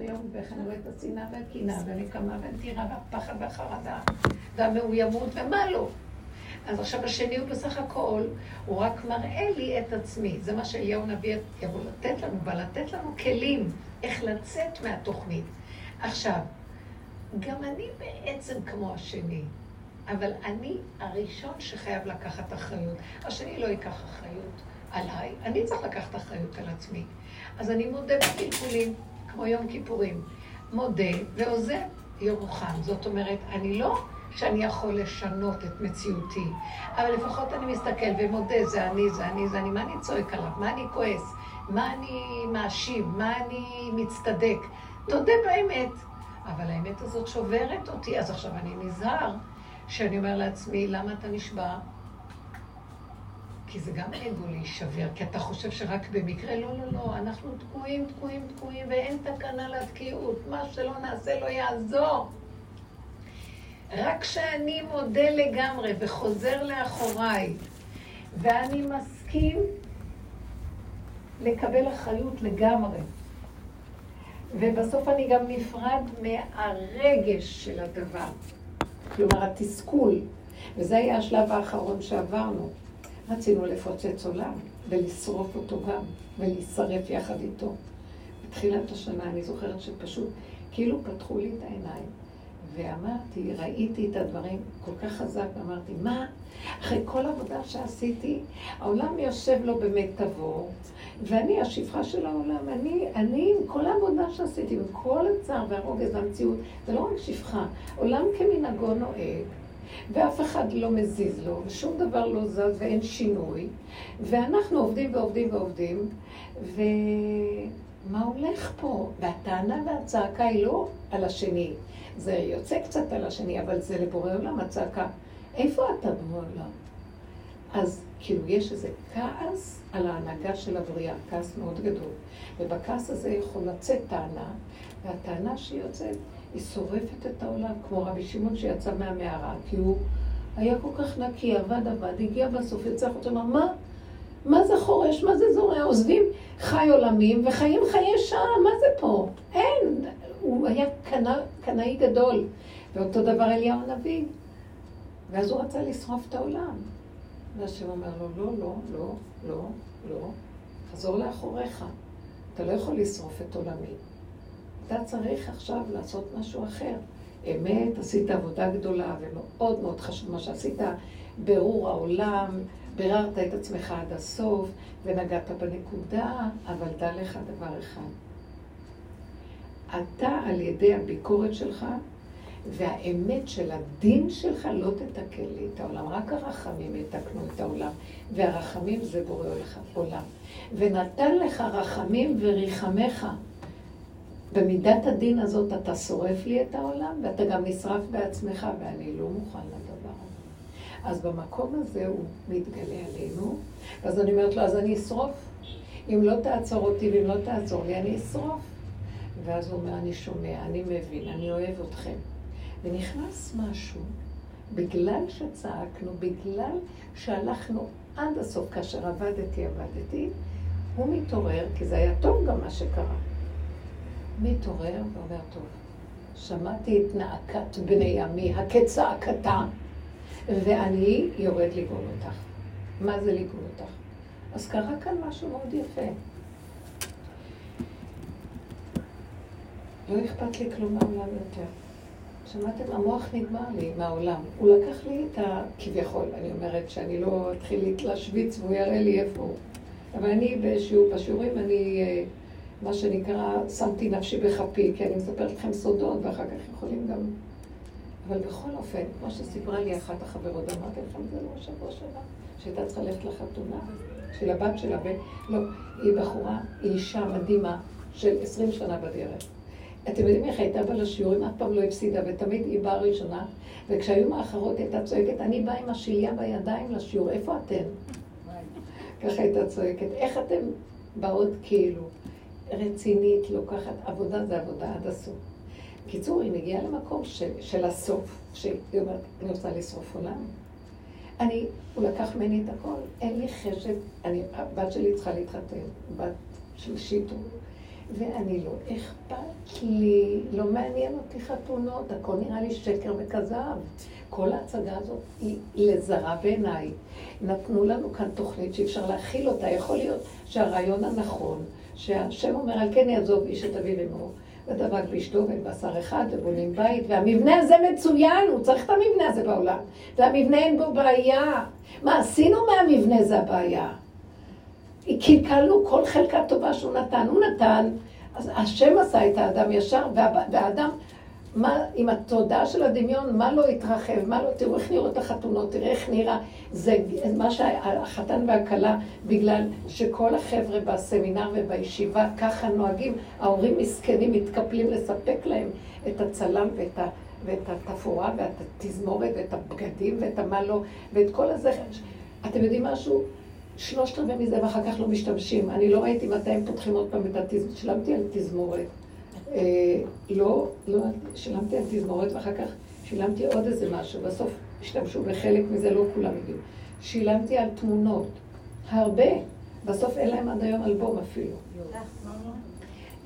היום, ואיך אני רואה את השנאה והקנאה, והנקמה והנטירה והפחד והחרדה, והמאוימות, ומה לא. אז עכשיו השני הוא בסך הכל, הוא רק מראה לי את עצמי. זה מה שאליהו נביא יבוא לתת לנו, בא לתת לנו כלים איך לצאת מהתוכנית. עכשיו, גם אני בעצם כמו השני, אבל אני הראשון שחייב לקחת אחריות. השני לא ייקח אחריות עליי, אני צריך לקחת אחריות על עצמי. אז אני מודה בקלקולים, כמו יום כיפורים. מודה ועוזב ירוחם. זאת אומרת, אני לא שאני יכול לשנות את מציאותי, אבל לפחות אני מסתכל ומודה, זה אני, זה אני, זה אני, מה אני צועק עליו? מה אני כועס? מה אני מאשים? מה אני מצטדק? תודה באמת. אבל האמת הזאת שוברת אותי, אז עכשיו אני נזהר שאני אומר לעצמי, למה אתה נשבע? כי זה גם אגו להישבר, כי אתה חושב שרק במקרה, לא, לא, לא, אנחנו תקועים, תקועים, תקועים, ואין תקנה לתקיעות. מה שלא נעשה לא יעזור. רק כשאני מודה לגמרי וחוזר לאחוריי, ואני מסכים לקבל אחריות לגמרי, ובסוף אני גם נפרד מהרגש של הדבר, כלומר התסכול, וזה היה השלב האחרון שעברנו. רצינו לפוצץ עולם ולשרוף אותו גם, ולהישרף יחד איתו. בתחילת השנה אני זוכרת שפשוט כאילו פתחו לי את העיניים. ואמרתי, ראיתי את הדברים כל כך חזק, ואמרתי, מה? אחרי כל עבודה שעשיתי, העולם יושב לו במיטבו, ואני השפחה של העולם, אני, אני עם כל העבודה שעשיתי, עם כל הצער והרוגז והמציאות, זה לא רק שפחה, עולם כמנהגו נוהג, ואף אחד לא מזיז לו, ושום דבר לא זז ואין שינוי, ואנחנו עובדים ועובדים ועובדים, ומה הולך פה? והטענה והצעקה היא לא על השני, זה יוצא קצת על השני, אבל זה לבורא עולם הצעקה. איפה אתה בורא עולם? אז כאילו יש איזה כעס על ההנהגה של הבריאה, כעס מאוד גדול. ובכעס הזה יכול לצאת טענה, והטענה שיוצאת, היא שורפת את העולם, כמו רבי שמעון שיצא מהמערה, כי הוא היה כל כך נקי, עבד עבד, הגיע בסוף, יצא החוצה, אמר, מה? מה זה חורש? מה זה זורע? עוזבים חי עולמים וחיים חיי שעה, מה זה פה? אין, הוא היה קנאי גדול. ואותו דבר אליהו הנביא. ואז הוא רצה לשרוף את העולם. והשם אומר לו, לא, לא, לא, לא, לא, חזור לאחוריך. אתה לא יכול לשרוף את עולמי. אתה צריך עכשיו לעשות משהו אחר. אמת, עשית עבודה גדולה ומאוד מאוד חשוב מה שעשית, ברור העולם, ביררת את עצמך עד הסוף ונגעת בנקודה, אבל דע לך דבר אחד. אתה על ידי הביקורת שלך והאמת של הדין שלך לא תתקן לי את העולם, רק הרחמים יתקנו את העולם, והרחמים זה בורא עולם. ונתן לך רחמים וריחמך. במידת הדין הזאת אתה שורף לי את העולם, ואתה גם נשרף בעצמך, ואני לא מוכן לדבר הזה. אז במקום הזה הוא מתגלה עלינו, ואז אני אומרת לו, אז אני אשרוף. אם לא תעצור אותי ואם לא תעזור לי, אני אשרוף. ואז הוא אומר, אני שומע, אני מבין, אני אוהב אתכם. ונכנס משהו, בגלל שצעקנו, בגלל שהלכנו עד הסוף, כאשר עבדתי, עבדתי, הוא מתעורר, כי זה היה טוב גם מה שקרה. מתעורר ואומר, טוב, שמעתי את נאקת בני עמי, הכצעקתה, ואני יורד לגאול אותך. מה זה לגאול אותך? אז קרה כאן משהו מאוד יפה. לא אכפת לי כלום מהעולם יותר. שמעתם? המוח נגמר לי מהעולם. הוא לקח לי את ה... כביכול, אני אומרת שאני לא אתחיל להשוויץ והוא יראה לי איפה הוא. אבל אני בשיעור, בשיעורים אני, אה, מה שנקרא, שמתי נפשי בכפי, כי אני מספרת לכם סודות ואחר כך יכולים גם... אבל בכל אופן, כמו שסיפרה לי אחת החברות, אמרתי לכם, זה לא שבוע שלה, שהייתה צריכה ללכת לחתונה של הבת שלה, ולא, היא בחורה, היא אישה מדהימה של עשרים שנה בדרך. אתם יודעים איך הייתה באה לשיעורים, אף פעם לא הפסידה, ותמיד היא באה ראשונה, וכשהיו מאחרות הייתה צועקת, אני באה עם השליה בידיים לשיעור, איפה אתן? ככה הייתה צועקת. איך אתן באות כאילו רצינית, לוקחת, עבודה זה עבודה עד הסוף. בקיצור, היא מגיעה למקום של, של הסוף, שהיא אומרת, אני רוצה לשרוף עולם. אני, הוא לקח ממני את הכל, אין לי חשב, אני, הבת שלי צריכה להתחתן, בת שלישית, ואני לא אכפת לי, לא מעניין אותי חתונות, הכל נראה לי שקר וכזב. כל ההצגה הזאת היא לזרה בעיניי. נתנו לנו כאן תוכנית שאי אפשר להכיל אותה. יכול להיות שהרעיון הנכון, שהשם אומר, על כן יעזוב איש את אביו ואמו, ודבק באשתו ובשר אחד, ובונים בית, והמבנה הזה מצוין, הוא צריך את המבנה הזה בעולם. והמבנה אין בו בעיה. מה עשינו מהמבנה זה הבעיה. קלקלנו כל חלקה טובה שהוא נתן. הוא נתן, אז השם עשה את האדם ישר, והאדם, מה, עם התודעה של הדמיון, מה לא התרחב, מה לא, תראו איך נראות החתונות, תראה איך נראה, זה מה שהחתן והכלה, בגלל שכל החבר'ה בסמינר ובישיבה ככה נוהגים, ההורים מסכנים מתקפלים לספק להם את הצלם ואת ה... ואת התפאורה ואת התזמורת ואת הבגדים ואת המה לא, ואת כל הזה. אתם יודעים משהו? שלושת רבעי מזה ואחר כך לא משתמשים. אני לא ראיתי מתי הם פותחים עוד פעם את התזמורת, שילמתי על תזמורת. אה, לא, לא, שילמתי על תזמורת ואחר כך שילמתי עוד איזה משהו. בסוף השתמשו בחלק מזה, לא כולם הגיעו. שילמתי על תמונות. הרבה. בסוף אין להם עד היום אלבום אפילו.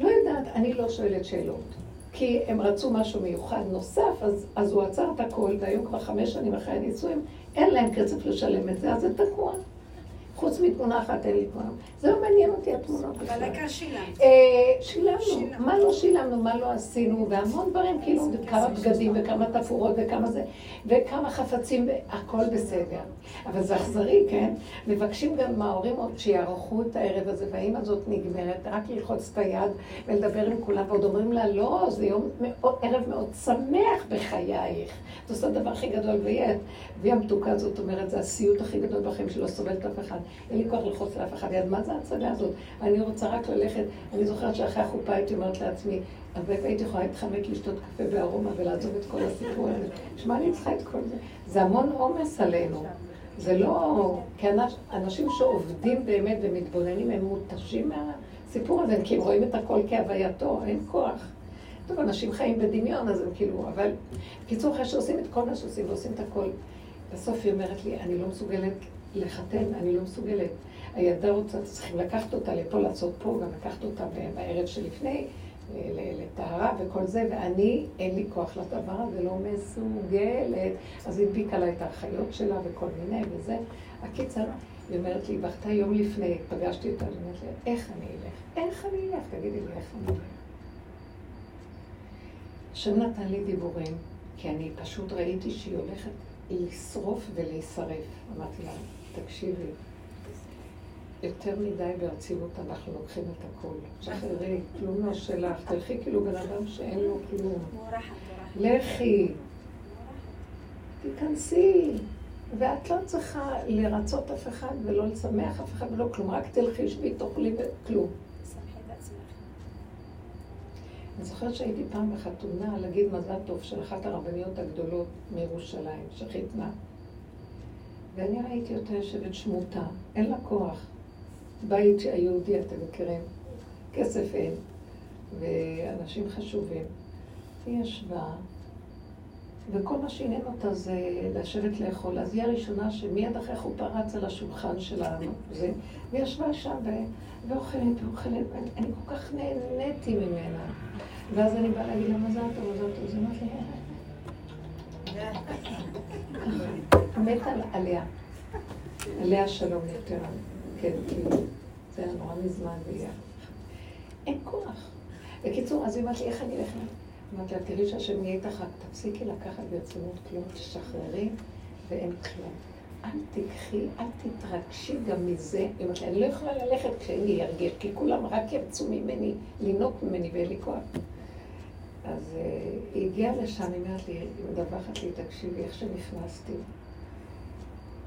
לא יודעת, אני לא שואלת שאלות. כי הם רצו משהו מיוחד נוסף, אז, אז הוא עצר את הכל, והיום כבר חמש שנים אחרי הנישואים, אין להם כסף לשלם את זה, אז זה תקוע. חוץ מתמונה אחת אין לי תמונה. זה לא מעניין אותי התמונות בכלל. אבל העיקר שילמת. אה, שילמנו. מה לא שילמנו, מה לא עשינו, והמון דברים, כאילו, כמה בגדים וכמה תפאורות וכמה זה, וכמה חפצים, הכל בסדר. אבל זה אכזרי, כן? מבקשים גם מההורים שיערכו את הערב הזה, והאימא הזאת נגמרת, רק ללחוץ את היד ולדבר עם כולם, ועוד אומרים לה, לא, זה יום, ערב מאוד שמח בחייך. את עושה הדבר הכי גדול, והיא המתוקה הזאת אומרת, זה הסיוט הכי גדול בחיים שלא סובלת אף אחד. אין לי כוח ללחוץ לאף אחד יד. מה זה ההצגה הזאת? אני רוצה רק ללכת, אני זוכרת שאחרי החופה הייתי אומרת לעצמי, הרבה הייתי יכולה להתחמק לשתות קפה בארומה ולעזוב את כל הסיפור הזה. שמע, אני צריכה את כל זה. זה המון עומס עלינו. זה לא... כי אנשים שעובדים באמת ומתבוננים, הם מותשים מהסיפור הזה, כי הם רואים את הכל כהווייתו, אין כוח. טוב, אנשים חיים בדמיון, אז הם כאילו, אבל... בקיצור, אחרי שעושים את כל מה שעושים ועושים את הכל, בסוף היא אומרת לי, אני לא מסוגלת לחתן, אני לא מסוגלת. הילדה רוצה, צריכים לקחת אותה לפה, לעשות פה, גם לקחת אותה בערב שלפני, לטהרה וכל זה, ואני, אין לי כוח לדבר הזה, לא מסוגלת. אז היא הדביקה לה את האחיות שלה וכל מיני וזה. הקיצר, היא אומרת לי, בכתה יום לפני, פגשתי אותה, היא אומרת לי, איך אני אלך? איך אני אלך? תגידי לי, איך אני אלך? השם נתן לי דיבורים, כי אני פשוט ראיתי שהיא הולכת לשרוף ולהישרף. אמרתי לה, תקשיבי, יותר מדי ברצינות אנחנו לוקחים את הכול. שחררי, כלום לא שלך. תלכי כאילו בן אדם שאין לו כלום. לכי, תיכנסי. ואת לא צריכה לרצות אף אחד ולא לשמח אף אחד ולא כלום. רק תלכי, שבי, תאכלי וכלום. אני זוכרת שהייתי פעם בחתונה להגיד מזל טוב של אחת הרבניות הגדולות מירושלים, שחיתנה. ואני ראיתי אותה יושבת שמוטה, אין לה כוח. בית היהודי, אתם מכירים, כסף אין, ואנשים חשובים. היא ישבה, וכל מה שעניין אותה זה לשבת לאכול. אז היא הראשונה שמיד אחרי חופה רצה לשולחן שלנו, זה, ישבה שם ואוכלת ואוכלת, ואני כל כך נהניתי ממנה. ואז אני באה להגיד לה, מזל טוב, מזל טוב, זה אמרת לי, מתה עליה. עליה שלום יותר. כן, זה היה נורא מזמן, והיא... אין כוח. בקיצור, אז היא אמרת לי, איך אני אלך? אמרתי לה, תראי שהשם יהיה איתך, תפסיקי לקחת ברצינות כלום, תשחררי, ואין כלום. אל תיקחי, אל תתרגשי גם מזה. היא אומרת לי, אני לא יכולה ללכת כשאין לי ירגש, כי כולם רק ירצו ממני, לינוק ממני ואין לי כוח. אז uh, היא הגיעה לשם, היא אומרת לי, היא מדווחת לי, תקשיבי, איך שנכנסתי.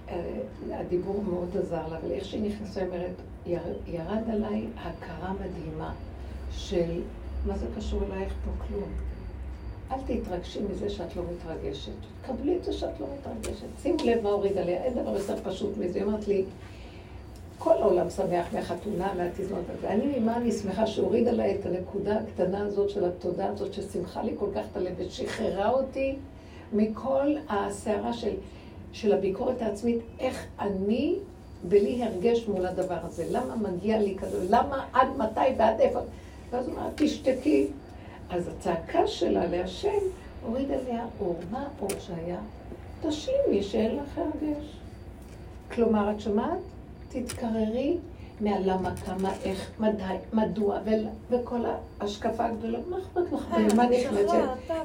Uh, הדיבור מאוד עזר לה, אבל איך שהיא נכנסה, היא אומרת, ירד עליי הכרה מדהימה של מה זה קשור אלייך פה כלום. אל תתרגשי מזה שאת לא מתרגשת. קבלי את זה שאת לא מתרגשת. שימו לב מה הוריד עליה, אין דבר יותר פשוט מזה. היא אומרת לי, כל העולם שמח מהחתונה, מהתזמון הזה. אני, מה אני שמחה שהוריד עליי את הנקודה הקטנה הזאת של התודה הזאת, ששמחה לי כל כך את הלב, ושחררה אותי מכל הסערה של, של הביקורת העצמית, איך אני בלי הרגש מול הדבר הזה. למה מגיע לי כזה? למה עד מתי ועד איפה? ואז הוא אמר, תשתקי. אז הצעקה שלה להשם הוריד עליה אור. מה האור שהיה? תשלימי שאין לך הרגש. כלומר, את שומעת? תתקררי מהלמה, כמה, איך, מדי, מדוע, וכל ההשקפה הגדולה, מה אכפת לך? במה נכנסת?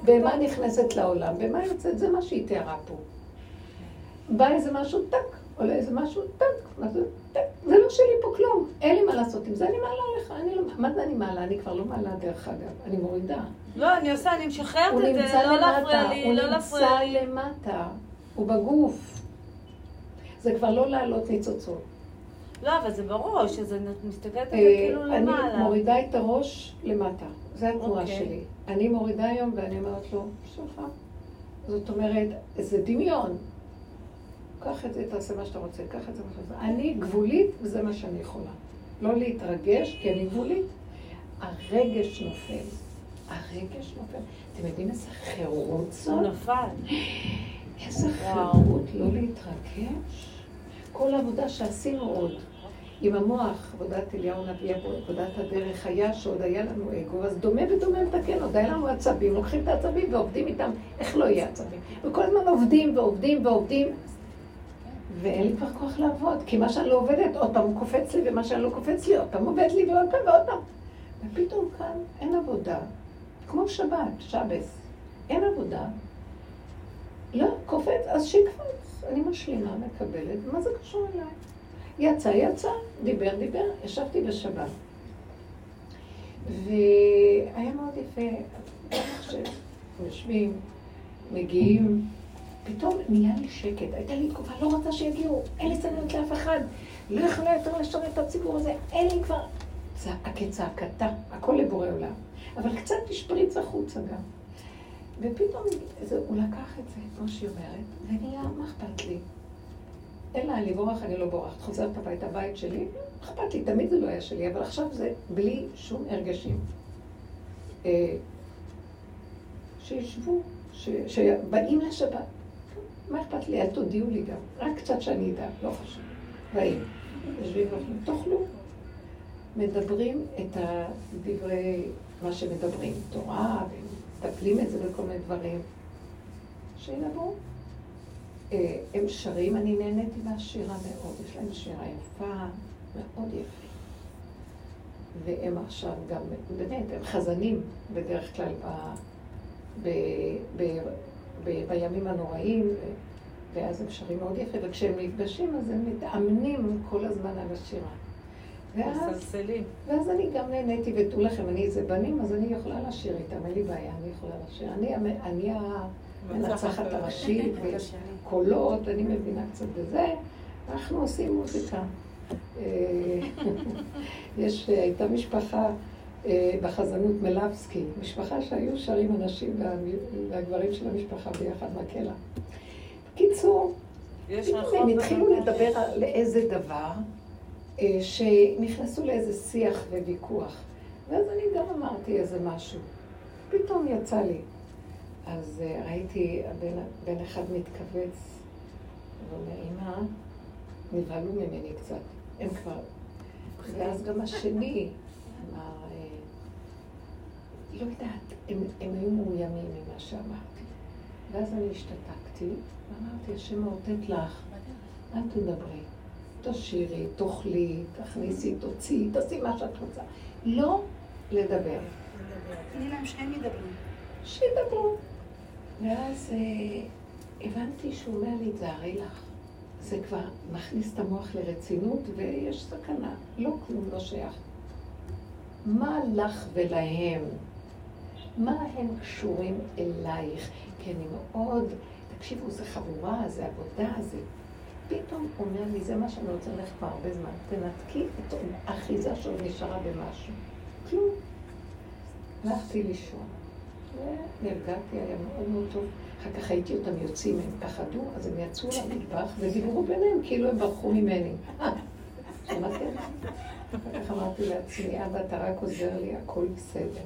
במה נכנסת לעולם? במה יוצאת? זה מה שהיא תיארה פה. בא איזה משהו טק, עולה איזה משהו טק, זה לא שלי פה כלום, אין לי מה לעשות עם זה, אני מעלה לך, אני לא, מה זה אני מעלה? אני כבר לא מעלה דרך אגב, אני מורידה. לא, אני עושה, אני משחררת את זה, לא להפריע לי, לא להפריע לי. הוא נמצא למטה, הוא בגוף. זה כבר לא לעלות ניצוצות. לא, אבל זה בראש, אז אני מסתכלת על זה אה, כאילו למעלה. אני מורידה את הראש למטה, זה התנועה אוקיי. שלי. אני מורידה היום ואני אומרת לו, שלך. זאת אומרת, זה דמיון. קח את זה, תעשה מה שאתה רוצה, קח את זה, מה שאתה רוצה. אני גבולית, וזה מה שאני יכולה. לא להתרגש, כי אני גבולית. הרגש נופל. הרגש נופל. אתם יודעים איזה חירות זאת? הוא נפל. איזה חירות לא להתרגש. כל העבודה שעשינו עוד. עם המוח, עבודת אליהו נביא, עבודת הדרך, היה שעוד היה לנו אגו, אז דומה ודומה מתקן, עוד היה לנו עצבים, לוקחים את העצבים ועובדים איתם, איך לא יהיה עצבים? וכל הזמן עובדים ועובדים ועובדים, ואין לי כבר כוח לעבוד, כי מה שאני לא עובדת, עוד פעם הוא קופץ לי, ומה שאני לא קופץ לי, עוד פעם עובד לי, ועוד פעם ועוד פעם. ופתאום כאן אין עבודה, כמו שבת, שבס, אין עבודה. לא, קופץ, אז שיקפוץ. אני משלימה, מקבלת, מה זה קשור אליי? יצא, יצא, דיבר, דיבר, ישבתי בשבת. והיה מאוד יפה, איך שיושבים, מגיעים, פתאום נהיה לי שקט. הייתה לי תקופה, לא רוצה שיגיעו, אין לי סבלנות לאף אחד, לא יכולה יותר לשרת את הציבור הזה, אין לי כבר... כצעקתה, הכל לבורא עולם. אבל קצת השפריץ החוצה גם. ופתאום הוא לקח את זה, כמו שהיא אומרת, ונהיה, מה אכפת לי? אין לה לברוח, אני לא בורחת. חוזרת הביתה, הבית שלי, אכפת לי, תמיד זה לא היה שלי, אבל עכשיו זה בלי שום הרגשים. אה, שישבו, שבאים לשבת. מה אכפת לי? אל תודיעו לי גם. רק קצת שאני אדע, לא חשוב. באים. יושבים ואוכלים, תאכלו. מדברים את הדברי, מה שמדברים, תורה, ומטפלים את זה בכל מיני דברים. שינבואו. אה, הם שרים, אני נהניתי מהשירה מאוד, יש להם שירה יפה, מאוד יפה. והם עכשיו גם, באמת, הם חזנים בדרך כלל ב, ב, ב, ב, בימים הנוראים, ואז הם שרים מאוד יפה, וכשהם נפגשים אז הם מתאמנים כל הזמן על השירה. ואז, ואז אני גם נהניתי, ותו לכם, אני איזה בנים, אז אני יכולה לשיר איתם, אין לי בעיה, אני יכולה לשיר. אני, אני המנצחת הראשית, וקולות, אני מבינה קצת בזה, אנחנו עושים מוזיקה. אה, יש, הייתה משפחה אה, בחזנות מלבסקי, משפחה שהיו שרים אנשים והגברים של המשפחה ביחד מקהלה. בקיצור, הם התחילו לדבר על איזה דבר, אה, שנכנסו לאיזה שיח וויכוח. ואז אני גם אמרתי איזה משהו. פתאום יצא לי. אז אה, ראיתי בן, אחד מתכווץ, ואומר, אמא, נבהלו ממני קצת. הם כבר... ואז גם השני אמר, אה, לא יודעת, הם, הם היו מאוימים ממה שאמרתי. ואז אני השתתקתי, ואמרתי, השם מאותת לך, אל תדברי. תשאירי, תאכלי, תכניסי, תוציאי, תעשי מה שאת רוצה. לא לדבר. תני להם שהם ידברו. שידברו. ואז אה, הבנתי שהוא אומר לי, זה הרי לך. זה כבר מכניס את המוח לרצינות ויש סכנה. לא כלום לא שייך. מה לך ולהם? מה הם קשורים אלייך? כי אני מאוד, תקשיבו, זה חבורה, זה עבודה, זה... פתאום אומר לי, זה מה שאני רוצה ללכת כבר הרבה זמן. תנתקי את האחיזה שעוד נשארה במשהו. כלום. הלכתי לישון. ונרגעתי, היה מאוד מאוד טוב. אחר כך ראיתי אותם יוצאים, הם פחדו, אז הם יצאו למטבח ודיברו ביניהם כאילו הם ברחו ממני. שמעתם? אחר כך אמרתי לעצמי, אבא, אתה רק עוזר לי, הכל בסדר.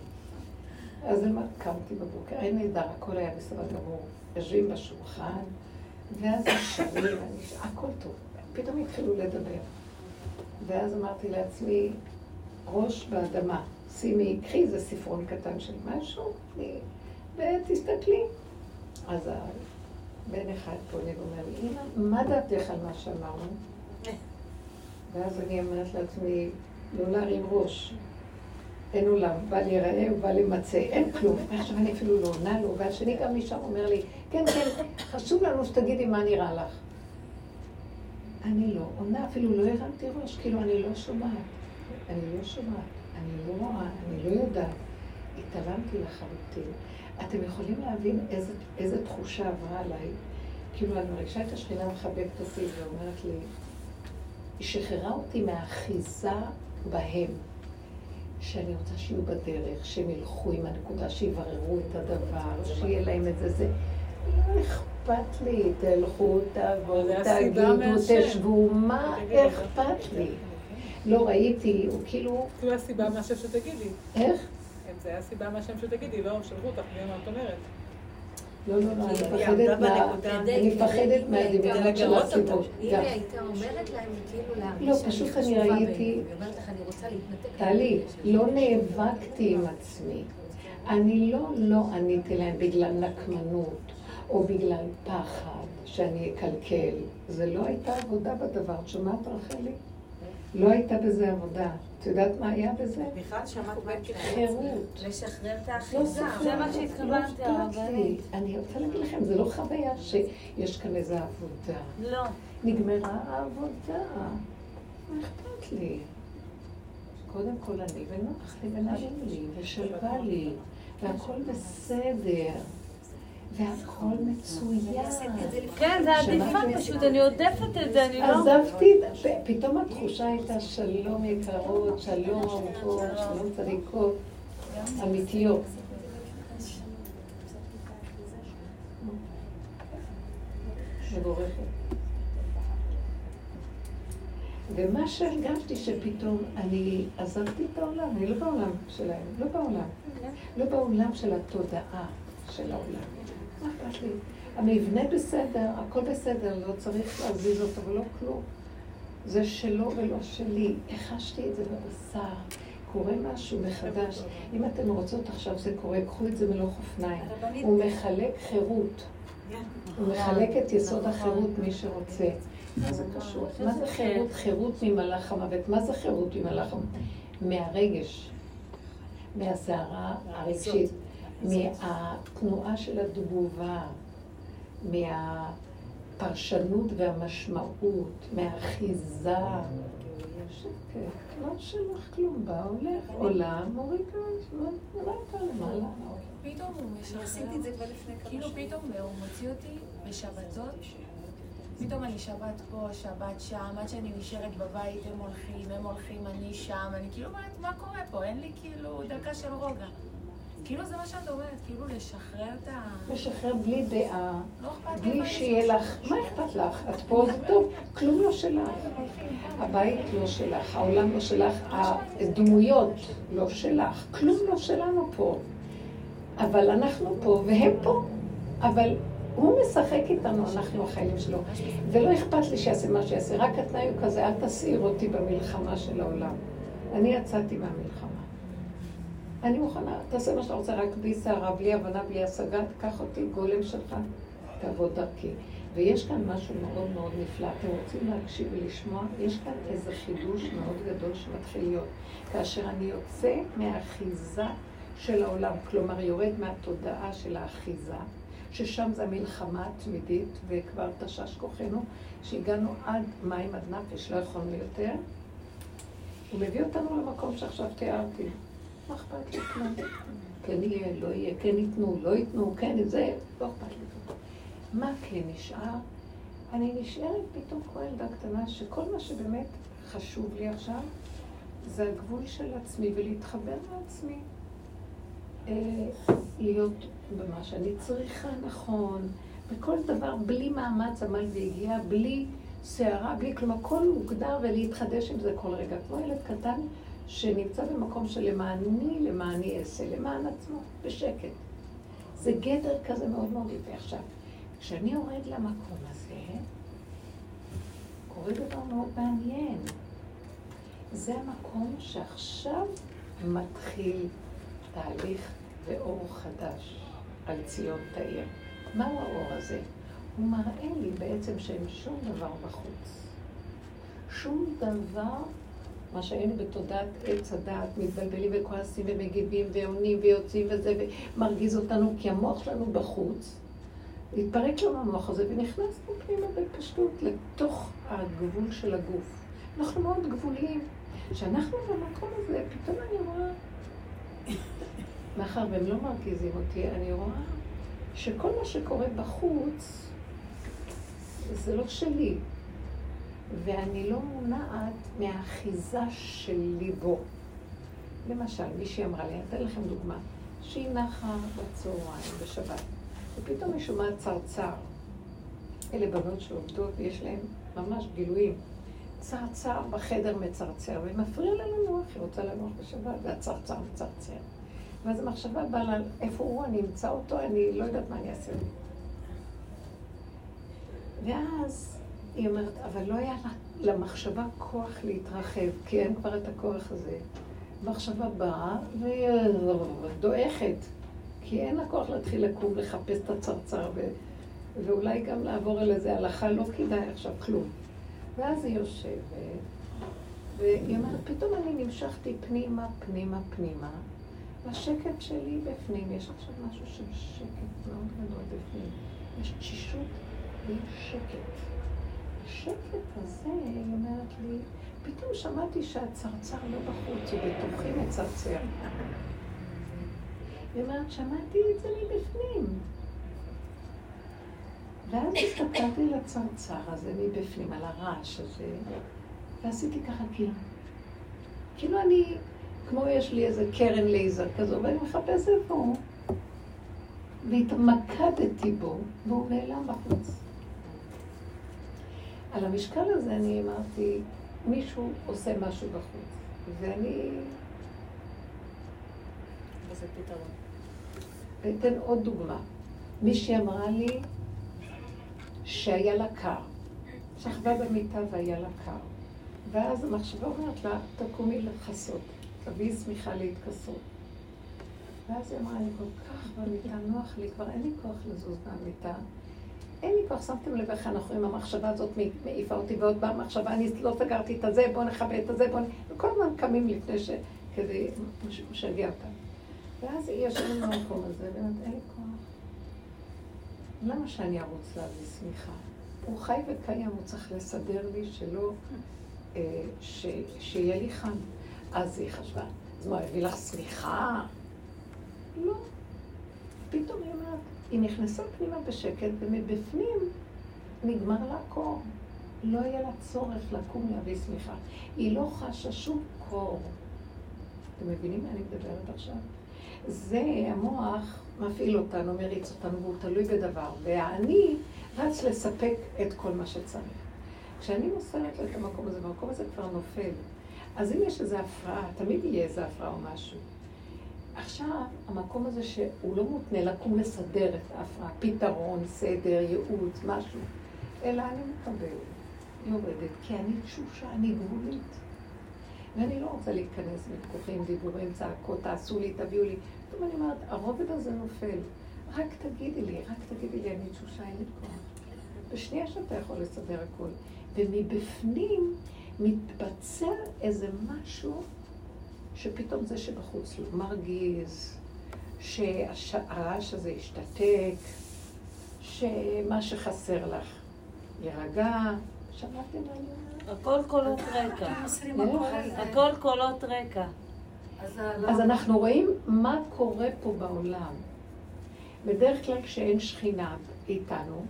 אז קמתי בבוקר, אין נהדר, הכל היה בסדר גמור. יושבים בשולחן, ואז שרים, הכל טוב. פתאום התחילו לדבר. ואז אמרתי לעצמי, ראש באדמה, שימי, קחי איזה ספרון קטן של משהו, ותסתכלי. אז בן אחד פונה ואומר לי, אמא, מה דעתך על מה שאמרנו? ואז אני אומרת לעצמי, לא להרים ראש. אין עולם, בל ייראה ובל יימצא, אין כלום. ועכשיו אני אפילו לא עונה לו, והשני גם משם אומר לי, כן, כן, חשוב לנו שתגידי מה נראה לך. אני לא עונה, אפילו לא הרמתי ראש, כאילו אני לא שומעת. אני לא שומעת, אני לא רואה, אני לא יודעת. התעלמתי לחלוטין. אתם יכולים להבין איזה, איזה תחושה עברה עליי? כאילו, אני מרגישה את השכינה מחבקת אותי ואומרת לי, היא שחררה אותי מהאחיזה בהם. שאני רוצה שיהיו בדרך, שהם ילכו עם הנקודה, שיבררו את הדבר, שיהיה להם את זה, זה לא אכפת לי, תלכו, תעברו, תגידו, תשבו, מה אכפת לי? לא ראיתי, הוא כאילו... זו הסיבה מהשם שתגידי. איך? זה היה סיבה מהשם שתגידי, לא שלחו אותך, מי מה את אומרת? לא, לא, לא, אני מפחדת מהדמיונות של הסיפור. אם היא הייתה אומרת להם, כאילו להרגיש לא, פשוט אני ראיתי... טלי, לא נאבקתי עם עצמי. אני לא לא עניתי להם בגלל נקמנות, או בגלל פחד שאני אקלקל. זה לא הייתה עבודה בדבר. את שומעת, רחלי? לא הייתה בזה עבודה. את יודעת מה היה בזה? בכלל שמעת מה חירות. לשחרר את לא האחיזה. זה מה שהתכוונתי, הרבנית. אני רוצה להגיד לכם, זה לא חוויה שיש כאן איזו עבודה. לא. נגמרה העבודה. מה אכפת לי? קודם כל אני, ונוח לי ונעים לי, ושלווה לי, והכל בסדר. והכל מצוין. כן, זה עדיפה פשוט, אני עודפת את זה, אני לא... עזבתי, פתאום התחושה הייתה שלום יקרות, שלום אהובות, שלום צדיקות, אמיתיות. מבורכת. ומה שהרגשתי שפתאום אני עזבתי את העולם, אני לא בעולם שלהם, לא בעולם. לא בעולם של התודעה של העולם. מה אכפת לי? המבנה בסדר, הכל בסדר, לא צריך להזיז אותו ולא כלום. זה שלו ולא שלי. החשתי את זה בבשר. קורה משהו מחדש. אם אתן רוצות עכשיו זה קורה, קחו את זה מלוך אופניים. הוא מחלק חירות. הוא מחלק את יסוד החירות, מי שרוצה. מה זה קשור? מה זה חירות? חירות ממלאך המוות. מה זה חירות ממלאך המוות? מהרגש, מהסערה הרגשית. מהתנועה של התגובה, מהפרשנות והמשמעות, מהאחיזה. לא שלך כלום, בא, הולך, עולה, מוריד למטה, למעלה. פתאום הוא עשיתי את זה כבר לפני כמה כאילו פתאום הוא מוציא אותי בשבתות. פתאום אני שבת פה, שבת שם, עד שאני נשארת בבית, הם הולכים, הם הולכים, אני שם, אני כאילו אומרת, מה קורה פה? אין לי כאילו דקה של רוגע. כאילו זה מה שאת אומרת, כאילו לשחרר את ה... לשחרר בלי דעה, לא בלי שיהיה לך, מה אכפת לך? את פה זה טוב, כלום לא שלך. הבית לא שלך, העולם לא שלך, הדמויות לא שלך, כלום לא שלנו פה. אבל אנחנו פה והם פה. אבל הוא משחק איתנו, אנחנו החיילים שלו. ולא אכפת לי שיעשה מה שיעשה, רק התנאי הוא כזה, אל תסעיר אותי במלחמה של העולם. אני יצאתי מהמלחמה. אני מוכנה, תעשה מה שאתה רוצה, רק בלי סערה, בלי הבנה, בלי השגה, תקח אותי, גולם שלך, תעבוד דרכי. ויש כאן משהו מאוד מאוד נפלא. אתם רוצים להקשיב ולשמוע? יש כאן איזה חידוש מאוד גדול שמתחיל להיות. כאשר אני יוצא מהאחיזה של העולם, כלומר יורד מהתודעה של האחיזה, ששם זה המלחמה התמידית, וכבר תשש כוחנו, שהגענו עד מים עד נפש, לא יכולנו יותר. הוא מביא אותנו למקום שעכשיו תיארתי. מה אכפת לי כלום? כן יהיה, לא יהיה, כן ייתנו, לא ייתנו, כן זה, לא אכפת לי. מה כן נשאר? אני נשארת פתאום כמו ילדה קטנה, שכל מה שבאמת חשוב לי עכשיו, זה הגבול של עצמי ולהתחבר לעצמי. אה, להיות במה שאני צריכה נכון, בכל דבר, בלי מאמץ עמל והגיע, בלי סערה, בלי כלום, הכל מוגדר ולהתחדש עם זה כל רגע. כמו ילד קטן שנמצא במקום של למעני, למעני אעשה, למען עצמו, בשקט. זה גדר כזה מאוד מאוד יפה. עכשיו, כשאני יורד למקום הזה, קורה דבר מאוד מעניין. זה המקום שעכשיו מתחיל תהליך ואור חדש על ציון תאיר. מהו האור הזה? הוא מראה לי בעצם שאין שום דבר בחוץ. שום דבר, מה שהיינו בתודעת עץ הדעת, מתבלבלים וכועסים ומגיבים ועונים ויוצאים וזה, ומרגיז אותנו, כי המוח שלנו בחוץ. התפרק לנו המוח הזה ונכנסנו פנימה בפשטות לתוך הגבול של הגוף. אנחנו מאוד גבוליים. כשאנחנו במקום הזה, פתאום אני רואה, מאחר והם לא מרגיזים אותי, אני רואה שכל מה שקורה בחוץ זה לא שלי, ואני לא מונעת מהאחיזה שלי בו. למשל, מישהי אמרה לי, אני אתן לכם דוגמה, שהיא נחה בצהריים, בשבת, ופתאום היא שומעת צרצר. אלה בנות שעובדות ויש להן ממש גילויים. צרצר בחדר מצרצר, ומפריע לה לנוח, היא רוצה לנוח בשבת, והצרצר מצרצר. ואז המחשבה באה לה, איפה הוא, אני אמצא אותו, אני לא יודעת מה אני אעשה. ואז היא אומרת, אבל לא היה לה, למחשבה כוח להתרחב, כי אין כבר את הכוח הזה. מחשבה באה ודועכת, כי אין לה כוח להתחיל לקום, לחפש את הצרצר, ו... ואולי גם לעבור על איזה הלכה, לא כדאי עכשיו כלום. ואז היא יושבת, והיא אומרת, פתאום אני נמשכתי פנימה, פנימה, פנימה, והשקט שלי בפנים, יש עכשיו משהו של שקט מאוד גדול בפנים. יש תשישות ויש שקט. השקט הזה, היא אומרת לי, פתאום שמעתי שהצרצר לא בחוץ, הוא בתוכי מצרצר. היא אומרת, שמעתי את זה מבפנים. ואז הסתכלתי לצרצר הזה מבפנים, על הרעש הזה, ועשיתי ככה כאילו. כאילו אני, כמו יש לי איזה קרן לייזר כזו, ואני מחפש איפה הוא. והתמקדתי בו, והוא נעלם בחוץ. על המשקל הזה אני אמרתי, מישהו עושה משהו בחוץ, ואני... וזה פתרון. אתן עוד דוגמה. מישהי אמרה לי, שהיה לה קר. שכבה במיטה והיה לה קר. ואז המחשבה אומרת לה, תקומי לכסות, תביאי שמיכה להתכסות. ואז היא אמרה לי, כל כך במיטה נוח לי, כבר אין לי כוח לזוז מהמיטה. אין לי כוח, שמתם לב איך אנחנו עם המחשבה הזאת מעיפה אותי, ועוד באה המחשבה, אני לא סגרתי את הזה, בואו נכבה את הזה, בואו... וכל הזמן קמים לפני ש... כדי שיגיע אותם. ואז היא יושבת במקום הזה, ואומרת, אין לי כוח. למה שאני ארוץ להביא שמיכה? הוא חי וקיים, הוא צריך לסדר לי שלא, אה, ש, שיהיה לי חם. אז היא חשבה, אז מה, הביא לך שמיכה? לא. פתאום היא אומרת, היא נכנסה פנימה בשקט, ומבפנים נגמר לה קור. לא היה לה צורך לקום להביא שמיכה. היא לא חשה שום קור. אתם מבינים מה אני מדברת עכשיו? זה המוח מפעיל אותנו, מריץ אותנו, והוא תלוי בדבר. והאני רץ לספק את כל מה שצריך. כשאני מוסרת את המקום הזה, והמקום הזה כבר נופל, אז אם יש איזו הפרעה, תמיד יהיה איזו הפרעה או משהו. עכשיו, המקום הזה שהוא לא מותנה לקום לסדר את ההפרעה, פתרון, סדר, ייעוץ, משהו, אלא אני מקבלת, יורדת, כי אני תשושה, אני גבולית. ואני לא רוצה להיכנס מתכוחים, דיבורים, צעקות, תעשו לי, תביאו לי. פתאום אני אומרת, הרובד הזה נופל. רק תגידי לי, רק תגידי לי, אני תשושה, אין לי כוח. בשנייה שאתה יכול לסדר הכול. ומבפנים מתבצע איזה משהו שפתאום זה שבחוץ לא מרגיז, שהרעש הזה ישתתק, שמה שחסר לך יירגע. שמעתם אומרת? הכל קולות רקע. הכל קולות רקע. אז אנחנו רואים מה קורה פה בעולם. בדרך כלל כשאין שכינה איתנו,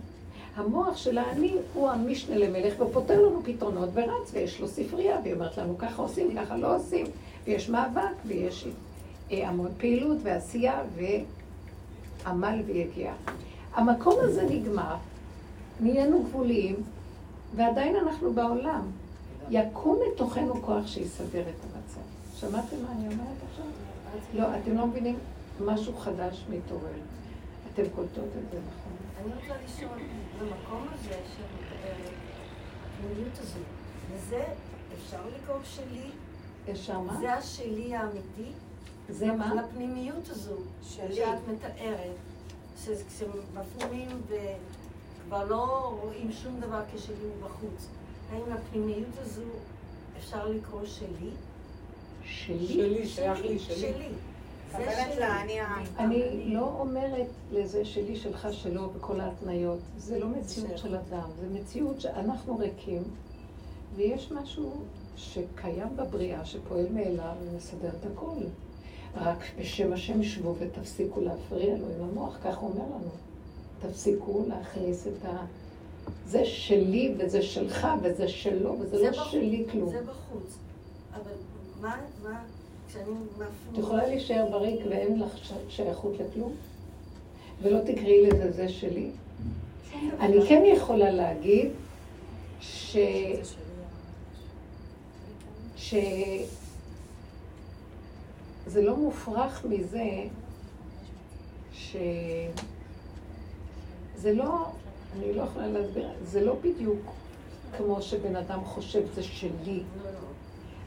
המוח של האני הוא המשנה למלך ופותר לנו פתרונות ורץ, ויש לו ספרייה, והיא אומרת לנו ככה עושים, ככה לא עושים, ויש מאבק, ויש אה, המון פעילות ועשייה ועמל ויגיעה. המקום הזה נגמר, נהיינו גבוליים, ועדיין אנחנו בעולם. יקום מתוכנו כוח שיסדר את המצב. שמעתם מה אני אומרת עכשיו? לא, אתם לא מבינים? משהו חדש מתעורר. אתם קולטות את זה, נכון? אני רוצה לשאול, במקום הזה של הפנימיות הזו, וזה אפשר לקרוא שלי, יש שמה? זה השלי האמיתי. זה מה? לפנימיות הזו, שלי. שאת מתארת, כשמפנימים וכבר לא רואים שום דבר כשלי מבחוץ. האם לפנימיות הזו אפשר לקרוא שלי? שלי? שלי, שייך לי, שלי. אני לא אומרת לזה שלי, שלך, שלו, וכל ההתניות. זה לא מציאות של אדם, זה מציאות שאנחנו ריקים, ויש משהו שקיים בבריאה, שפועל מאליו ומסדר את הכל. רק בשם השם שבו ותפסיקו להפריע לו עם המוח, כך הוא אומר לנו. תפסיקו להכניס את ה... זה שלי וזה שלך וזה שלו, וזה לא בחוץ, שלי כלום. זה בחוץ. אבל מה, מה, כשאני את מפנים... יכולה להישאר בריק ואין לך שייכות לכלום? ולא תקראי לזה זה שלי? אני כן יכולה להגיד ש... ש... זה לא מופרך מזה ש... זה לא, אני לא יכולה להסביר, זה לא בדיוק כמו שבן אדם חושב זה שלי.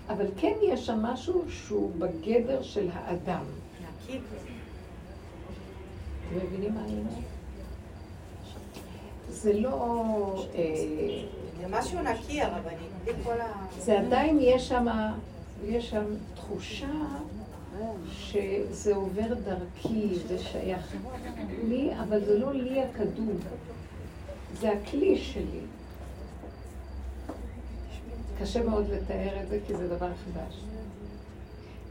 אבל כן יש שם משהו שהוא בגדר של האדם. אתם מבינים מה אני אומרת? זה לא... אה, זה משהו נקי הרבנית. זה עדיין יש שם, יש שם תחושה שזה עובר דרכי, זה שייך לי, אבל זה לא לי הקדום, זה הכלי שלי. קשה מאוד לתאר את זה כי זה דבר חדש.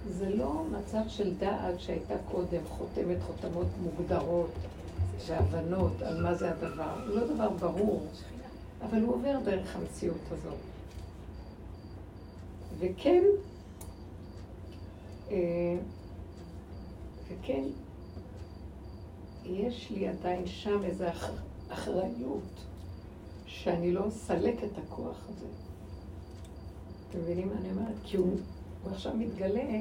זה לא מצב של דעת שהייתה קודם, חותמת חותמות מוגדרות והבנות על מה זה הדבר. הוא לא דבר ברור, אבל הוא עובר דרך המציאות הזאת. וכן, אה, וכן, יש לי עדיין שם איזו אח- אחריות שאני לא אסלק את הכוח הזה. אתם מבינים מה אני אומרת? כי הוא, הוא עכשיו מתגלה,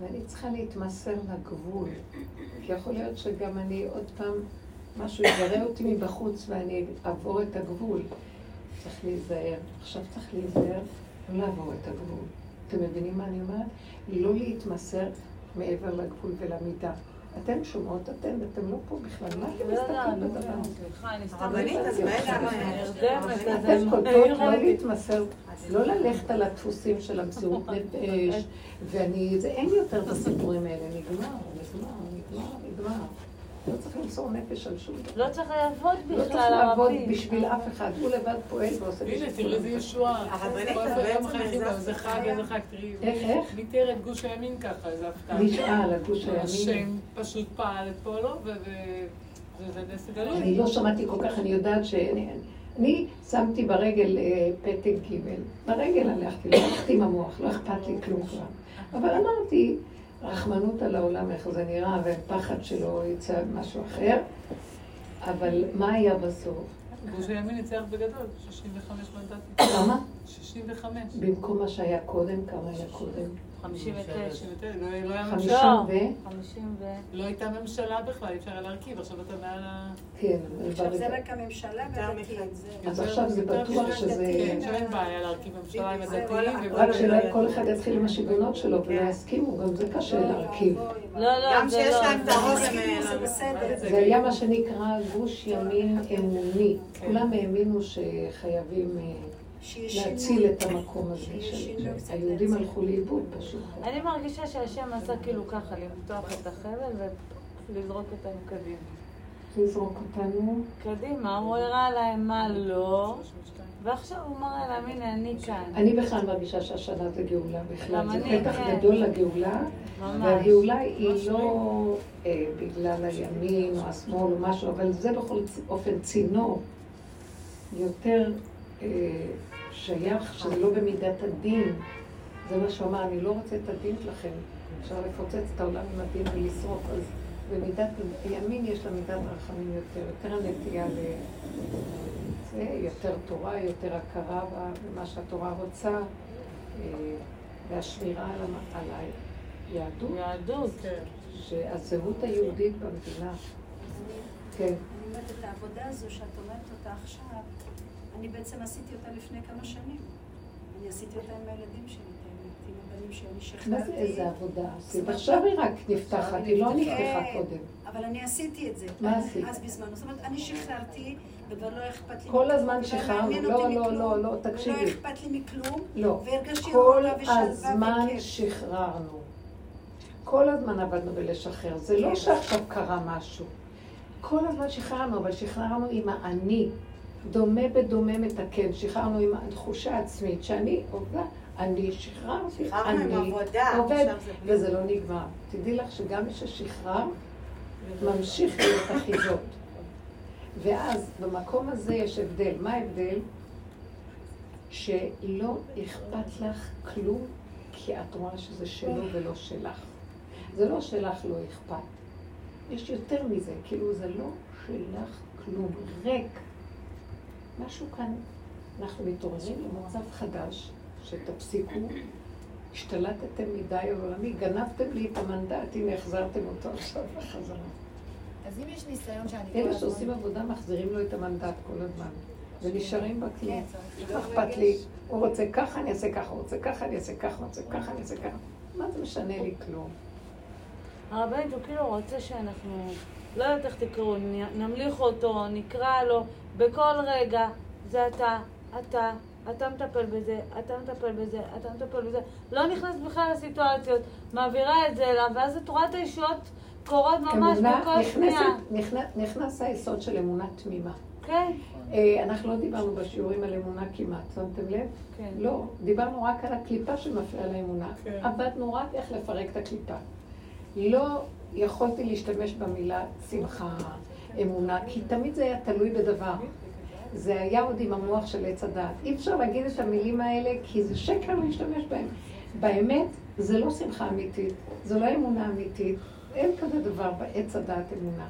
ואני צריכה להתמסר לגבול. כי יכול להיות שגם אני עוד פעם, משהו יגרה אותי מבחוץ ואני אעבור את הגבול. צריך להיזהר. עכשיו צריך להיזהר לא לעבור את הגבול. אתם מבינים מה אני אומרת? לא להתמסר מעבר לגבול ולמידה. אתן שומעות אתן, ואתם לא פה בכלל. מה אתם לא יודעת, מסתכלים בדבר? סליחה, אני סתם... הרבנית, אז מה אתן אני קולטות לא. להתמסר, לא ללכת על הדפוסים של המציאות נפש, ואני, זה אין יותר את הסיפורים האלה, נגמר, נגמר, נגמר, נגמר. לא צריך למסור נפש על שום דבר. לא צריך לעבוד לא צריך בכלל, לעבוד. בשביל אף אחד, הוא לבד פועל ועושה הנה, בשביל תראי איזה. ישועה. זה חג. איזה חג, תראי. איך, איך? מי תיאר את גוש הימין ככה, איזה הפתעה. נשאל על גוש הימין. השם פשוט פעל את פועלו, וזה נס גלוי. אני לא שמעתי כל כך, אני יודעת שאני... אני שמתי ברגל אה, פתק ג', ברגל הלכתי, לא הלכתי עם המוח, לא אכפת לי כלום כבר. אבל אמרתי, רחמנות על העולם, איך זה נראה, ופחד שלא יצא משהו אחר. אבל מה היה בסוף? גוש הימין ניצח בגדול, 65 מנדטים. כמה? 65. במקום מה שהיה קודם, כמה היה קודם? 59. 59, לא לא היה ממשלה. ו... 50 ו... לא הייתה ממשלה בכלל, אי אפשר היה להרכיב, עכשיו אתה מעל ה... כן, עכשיו זה רק הממשלה. זה- אז עכשיו זה בטוח שזה... כן, עכשיו אין בעיה להרכיב ממשלה עם הדתיים. כל- רק שכל אחד יתחיל עם השיגעונות שלו ולא יסכימו, גם זה קשה להרכיב. לא, לא, גם שיש לא. להם את הם... הסכימו, זה אה, בסדר. זה היה מה שנקרא גוש ימין אמוני. כולם האמינו שחייבים אה, להציל. את המקום הזה. היהודים. הלכו לאיבוד פשוט. אני מרגישה שהשם עשה כאילו ככה, למתוח את החבל ולזרוק אותנו קדימה. לזרוק אותנו. קדימה, הוא הראה להם מה לא, ועכשיו הוא מראה להם, הנה אני כאן. אני בכלל מרגישה שהשנה זה גאולה בכלל. זה פתח כן. גדול לגאולה. והגאולה היא לא אה, בגלל הימין או השמאל או משהו, אבל זה בכל אופן צינור יותר אה, שייך, שזה לא במידת הדין. זה מה שהוא אמר, אני לא רוצה את הדין שלכם. אפשר לפוצץ את העולם עם הדין ולשרוף. אז במידת הימין יש לה מידת רחמים יותר, יותר הנטייה ל... זה יותר תורה, יותר הכרה במה שהתורה רוצה, אה, והשמירה על, היהדות, יהדות. כן. שהזהות היהודית במדינה. כן. אני אומרת, את העבודה הזו שאת אומרת אותה עכשיו, אני בעצם עשיתי אותה לפני כמה שנים. אני עשיתי אותה עם הילדים שלי, את הרבנים שאני מה שכנעתי. זה איזה עבודה עשית? עכשיו היא רק נפתחת, היא לא נפתחה קודם. אבל אני עשיתי את זה. מה עשית? אז בזמנו. זאת אומרת, אני שחררתי, וכבר לא אכפת לי. כל הזמן ולא שחררנו, לא, לא, לא, לא, תקשיבי. ולא אכפת לי מכלום. לא. והרגשתי כל רוגע ושלווה הזמן וכיף. שחררנו. כל הזמן עבדנו בלשחרר. זה לא כן. שעכשיו קרה משהו. כל הזמן שחררנו, אבל שחררנו עם האני. דומה בדומה מתקן. שחררנו עם התחושה העצמית שאני עובדה, אני שחררתי, אני עבודה, עובד, וזה לא נגמר. תדעי לך שגם מי ששחרר, ממשיך להיות אחיזות. ואז במקום הזה יש הבדל. מה ההבדל? שלא אכפת לך כלום, כי את רואה שזה שלו ולא שלך. זה לא שלך לא אכפת. יש יותר מזה, כאילו זה לא שלך כלום, ריק. משהו כאן, אנחנו מתעוררים למצב חדש, שתפסיקו, השתלטתם מדי עולמי, גנבתם לי את המנדט, הנה החזרתם אותו עכשיו בחזרה. אז אם יש ניסיון שאני אלה. שעושים עבודה מחזירים לו את המנדט כל הזמן, ונשארים בכלום. כן, מה אכפת לי? הוא רוצה ככה, אני אעשה ככה, הוא רוצה ככה, אני אעשה ככה, הוא רוצה ככה, אני אעשה ככה. מה זה משנה לי כלום? הרבנית, הוא כאילו רוצה שאנחנו, לא יודעת איך תקראו, נמליך אותו, נקרא לו, בכל רגע, זה אתה, אתה, אתה מטפל בזה, אתה מטפל בזה, אתה מטפל בזה. לא נכנס בכלל לסיטואציות, מעבירה את זה אליו, ואז את רואה את הישועות קורות ממש בכל שנייה. נכנסת, נכנס, נכנס היסוד של אמונה תמימה. כן, אה, אנחנו לא דיברנו בשיעורים על אמונה כמעט, שמתם לב? כן. לא, דיברנו רק על הקליפה שמפריעה לאמונה. כן. עבדנו רק איך לפרק את הקליפה. לא יכולתי להשתמש במילה שמחה, אמונה, כי תמיד זה היה תלוי בדבר. זה היה עוד עם המוח של עץ הדעת. אי אפשר להגיד את המילים האלה, כי זה שקר להשתמש בהם. באמת, זה לא שמחה אמיתית, זו לא אמונה אמיתית, אין כזה דבר בעץ הדעת אמונה.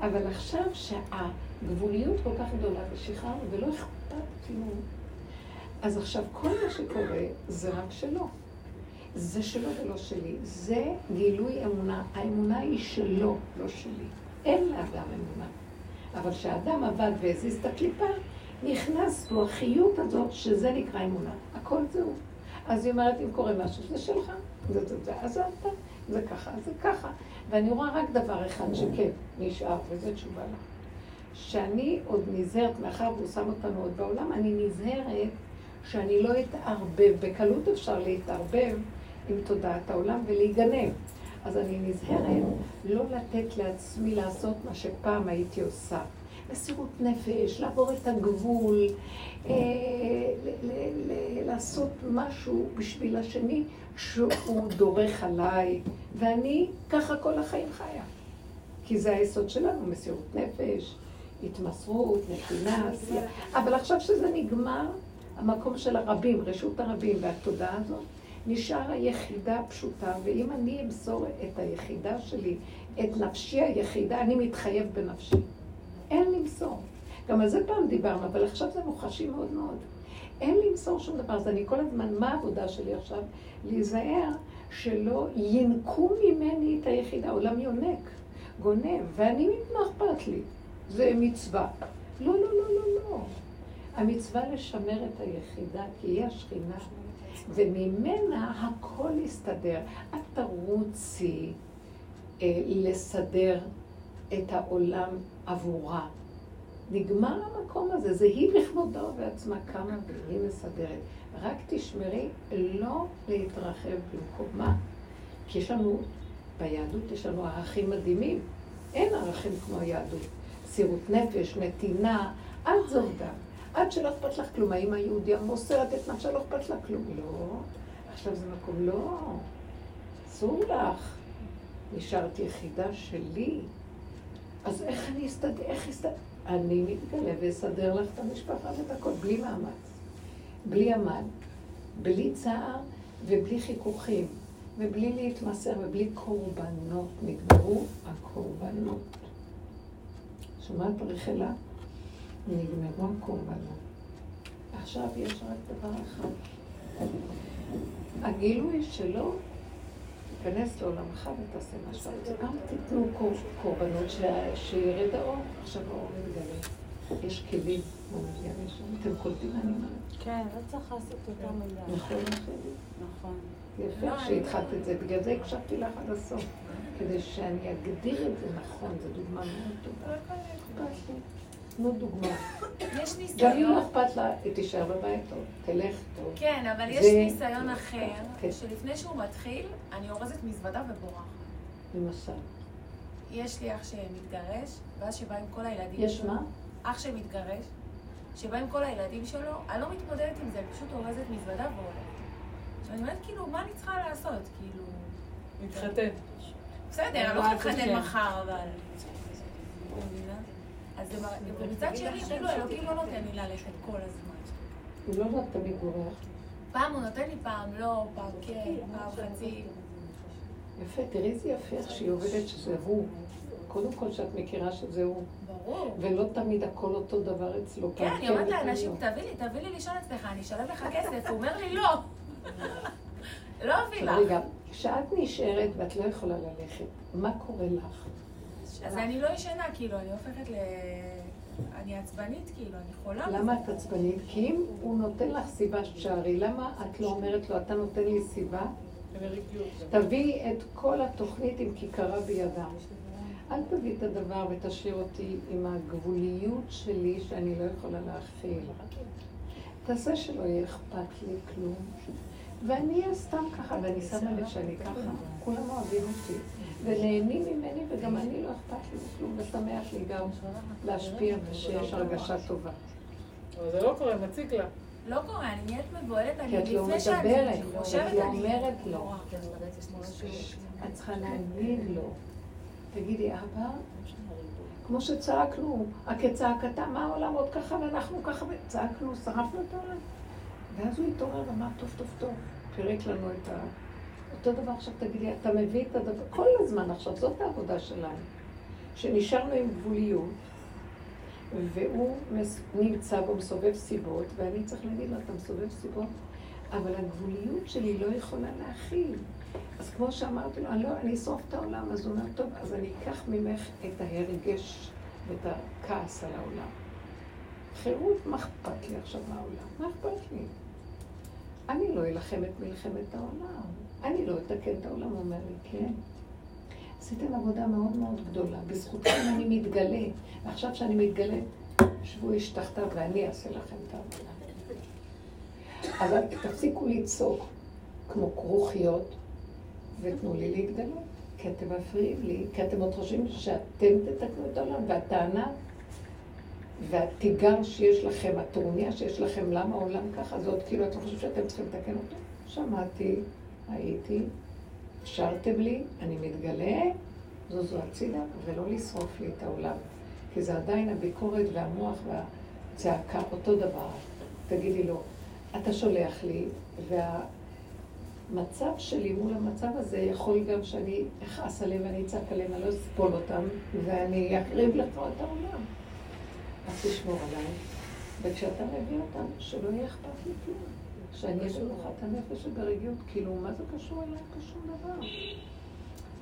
אבל עכשיו שהגבוליות כל כך גדולה ושחררנו ולא אכפת כלום, אז עכשיו כל מה שקורה זה רק שלו. זה שלו ולא שלי. זה גילוי אמונה. האמונה היא שלו, לא שלי. אין לאדם אמונה. אבל כשאדם עבד והזיז את הקליפה, נכנס בו החיות הזאת, שזה נקרא אמונה. הכל זהו. אז היא אומרת, אם קורה משהו, זה שלך, זה זה זה, אז אתה, זה ככה, זה ככה. ואני רואה רק דבר אחד שכן, נשאר, וזה תשובה לה. שאני עוד נזהרת, מאחר והוא שם אותנו עוד בעולם, אני נזהרת שאני לא אתערבב. בקלות אפשר להתערבב עם תודעת העולם ולהיגנב. אז אני נזהרת לא לתת לעצמי לעשות מה שפעם הייתי עושה. מסירות נפש, לעבור את הגבול, אה, לעשות משהו בשביל השני שהוא דורך עליי, ואני ככה כל החיים חיה. כי זה היסוד שלנו, מסירות נפש, התמסרות, נתינה, עשייה. אבל עכשיו שזה נגמר, המקום של הרבים, רשות הרבים והתודעה הזאת, נשאר היחידה הפשוטה, ואם אני אמסור את היחידה שלי, את נפשי היחידה, אני מתחייב בנפשי. אין למסור. גם על זה פעם דיברנו, אבל עכשיו זה מוחשי מאוד מאוד. אין למסור שום דבר, אז אני כל הזמן, מה העבודה שלי עכשיו? להיזהר שלא ינקו ממני את היחידה, עולם יונק, גונב, ואני, מה אכפת לי? זה מצווה. לא, לא, לא, לא, לא. המצווה לשמר את היחידה, כי היא השכינה, וממנה הכל יסתדר. את תרוצי אה, לסדר את העולם עבורה. נגמר המקום הזה, זה היא בכבודה ובעצמה קמה והיא מסדרת. רק תשמרי לא להתרחב במקומה. כי יש לנו, ביהדות יש לנו ערכים מדהימים. אין ערכים כמו היהדות. מסירות נפש, נתינה, את זו עובדה. עד שלא אכפת לך כלום. האמא היהודיה מוסרת את נפשה, לא אכפת לה כלום. לא. עכשיו זה מקום, לא. אסור לך. נשארת יחידה שלי. אז איך אני אסתדר? איך אסתדר? אני מתגלה ואסדר לך את המשפחה ואת הכל, בלי מאמץ. בלי עמל, בלי צער ובלי חיכוכים, ובלי להתמסר ובלי קורבנות. נגמרו הקורבנות. שומעת רחלה? נגמרו הקורבנות. עכשיו יש רק דבר אחד. הגילוי שלו, תיכנס לעולמך ותעשה מה שאתה רוצה. גם תיתנו קור- קורבנות שירד האור, עכשיו האור מתגלה. יש כלים, הוא מגיע לשם. אתם קולטים מה אני אומרת? כן, לא צריך לעשות יותר מדי. נכון, נכון. נכון. יפה שהתחלת את זה, בגלל זה הקשבתי לך עד הסוף. כדי שאני אגדיר את זה נכון, זו דוגמה מאוד טובה. תנו דוגמה. יש גם אם ניסיון, לא אכפת לה, היא תישאר בבית טוב, תלך טוב. כן, אבל יש ניסיון אחר, כן. שלפני שהוא מתחיל, אני אורזת מזוודה ובורחת. למשל. יש לי אח שמתגרש, ואז שבא עם כל הילדים יש. מה? אח שמתגרש, שבא עם כל הילדים שלו, אני לא מתמודדת עם זה, אני פשוט אורזת מזוודה והולכת. עכשיו אני אומרת, כאילו, מה אני צריכה לעשות? כאילו... להתחתן. בסדר, אני לא אתחתן השם. מחר, אבל... אז ומצד שני, כאילו, אלוקים לא נותן לי ללכת כל הזמן. הוא לא תמיד בורח. פעם הוא נותן לי, פעם לא, פעם כן, פעם חצי. יפה, תראי איזה יפה איך שהיא עובדת שזה הוא. קודם כל שאת מכירה שזה הוא. ברור. ולא תמיד הכל אותו דבר אצלו. כן, אני אומרת ופעם לאנשים, לא. תביא לי, תביא לי לישון אצלך, אני אשלם לך כסף. הוא אומר לי, לא. לא אביא לך. רגע, כשאת נשארת ואת לא יכולה ללכת, מה קורה לך? אז אני לא ישנה, כאילו, אני הופכת ל... אני עצבנית, כאילו, אני חולה. למה את עצבנית? כי אם הוא נותן לך סיבה שתשארי, למה את לא אומרת לו, אתה נותן לי סיבה? תביאי את כל התוכנית עם כיכרה בידה. אל תביאי את הדבר ותשאיר אותי עם הגבוליות שלי שאני לא יכולה להכיל. תעשה שלא יהיה אכפת לי כלום. ואני אהיה סתם ככה, ואני שמה לב שאני ככה, כולם אוהבים אותי. ונהנים ממני, וגם אני לא אכפת לי מכלום, ושמח לי גם להשפיע ושיש הרגשה טובה. אבל זה לא קורה, מציק לה. לא קורה, אני נהיית מבוהלת, אני לא לפני שאני מדברת, חושבת, את לא אני... אומרת לו. את צריכה להגיד לו. תגידי, אבא, כמו שצעקנו, כצעקתה, מה העולם עוד ככה ואנחנו ככה, וצעקנו, שרפנו את העולם. ואז הוא התעורר ואמר, טוב, טוב, טוב, פירק לנו את ה... אותו דבר עכשיו תגידי, אתה מביא את הדבר, כל הזמן עכשיו, זאת העבודה שלנו. שנשארנו עם גבוליות, והוא מס- נמצא בו, מסובב סיבות, ואני צריך להגיד לו, אתה מסובב סיבות, אבל הגבוליות שלי לא יכולה להכיל. אז כמו שאמרתי לו, אני, לא, אני אשרוף את העולם, אז הוא אומר, טוב, אז אני אקח ממך את ההרגש ואת הכעס על העולם. חירות, מה אכפת לי עכשיו מהעולם? מה אכפת לי? אני לא אלחם את מלחמת העולם. אני לא אתקן את העולם, הוא אומר לי, כן. עשיתם עבודה מאוד מאוד גדולה. בזכותכם אני מתגלה. ועכשיו שאני מתגלה, שבו איש תחתיו ואני אעשה לכם את העבודה. אבל תפסיקו לצעוק כמו כרוכיות ותנו לי להתגלות. כי אתם מפריעים לי, כי אתם עוד חושבים שאתם תתקנו את העולם, והטענה והתיגר שיש לכם, הטרוניה שיש לכם, למה העולם ככה, זה עוד כאילו אתם חושבים שאתם צריכים לתקן אותו? שמעתי, הייתי, אפשרתם לי, אני מתגלה, זו זו הצידה, ולא לשרוף לי את העולם. כי זה עדיין הביקורת והמוח והצעקה, אותו דבר. תגידי לו, אתה שולח לי, והמצב שלי מול המצב הזה יכול גם שאני אכעס עליהם ואני אצעק עליהם, אני לא אסבול אותם, ואני אקריב לך את העולם. אז תשמור עליי, וכשאתה מביא אותם, שלא יהיה אכפת לי כלום. שאני אהיה במנוחת הנפש וברגיעות, כאילו, מה זה קשור אליי? כשום דבר.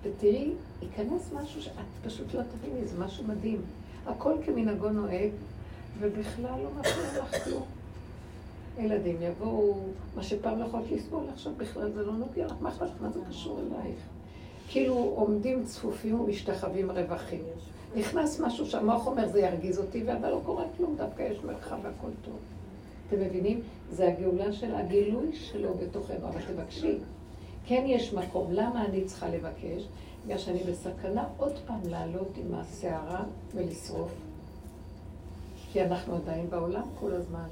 ותראי, ייכנס משהו שאת פשוט לא תביני, זה משהו מדהים. הכל כמנהגו נוהג, ובכלל לא מפריע לך כלום. ילדים יבואו, מה שפעם לא יכולת לסבול, עכשיו בכלל זה לא נוגע לך, מה אכפת לך? מה זה קשור אלייך? כאילו עומדים צפופים ומשתחווים רווחים. נכנס משהו שהמוח אומר, זה ירגיז אותי, אבל לא קורה כלום, דווקא יש מרחב והכל טוב. אתם מבינים? זה הגאולה של הגילוי שלו בתוכנו, אבל תבקשי. כן יש מקום, למה אני צריכה לבקש? בגלל שאני בסכנה עוד פעם לעלות עם הסערה ולשרוף. כי אנחנו עדיין בעולם כל הזמן.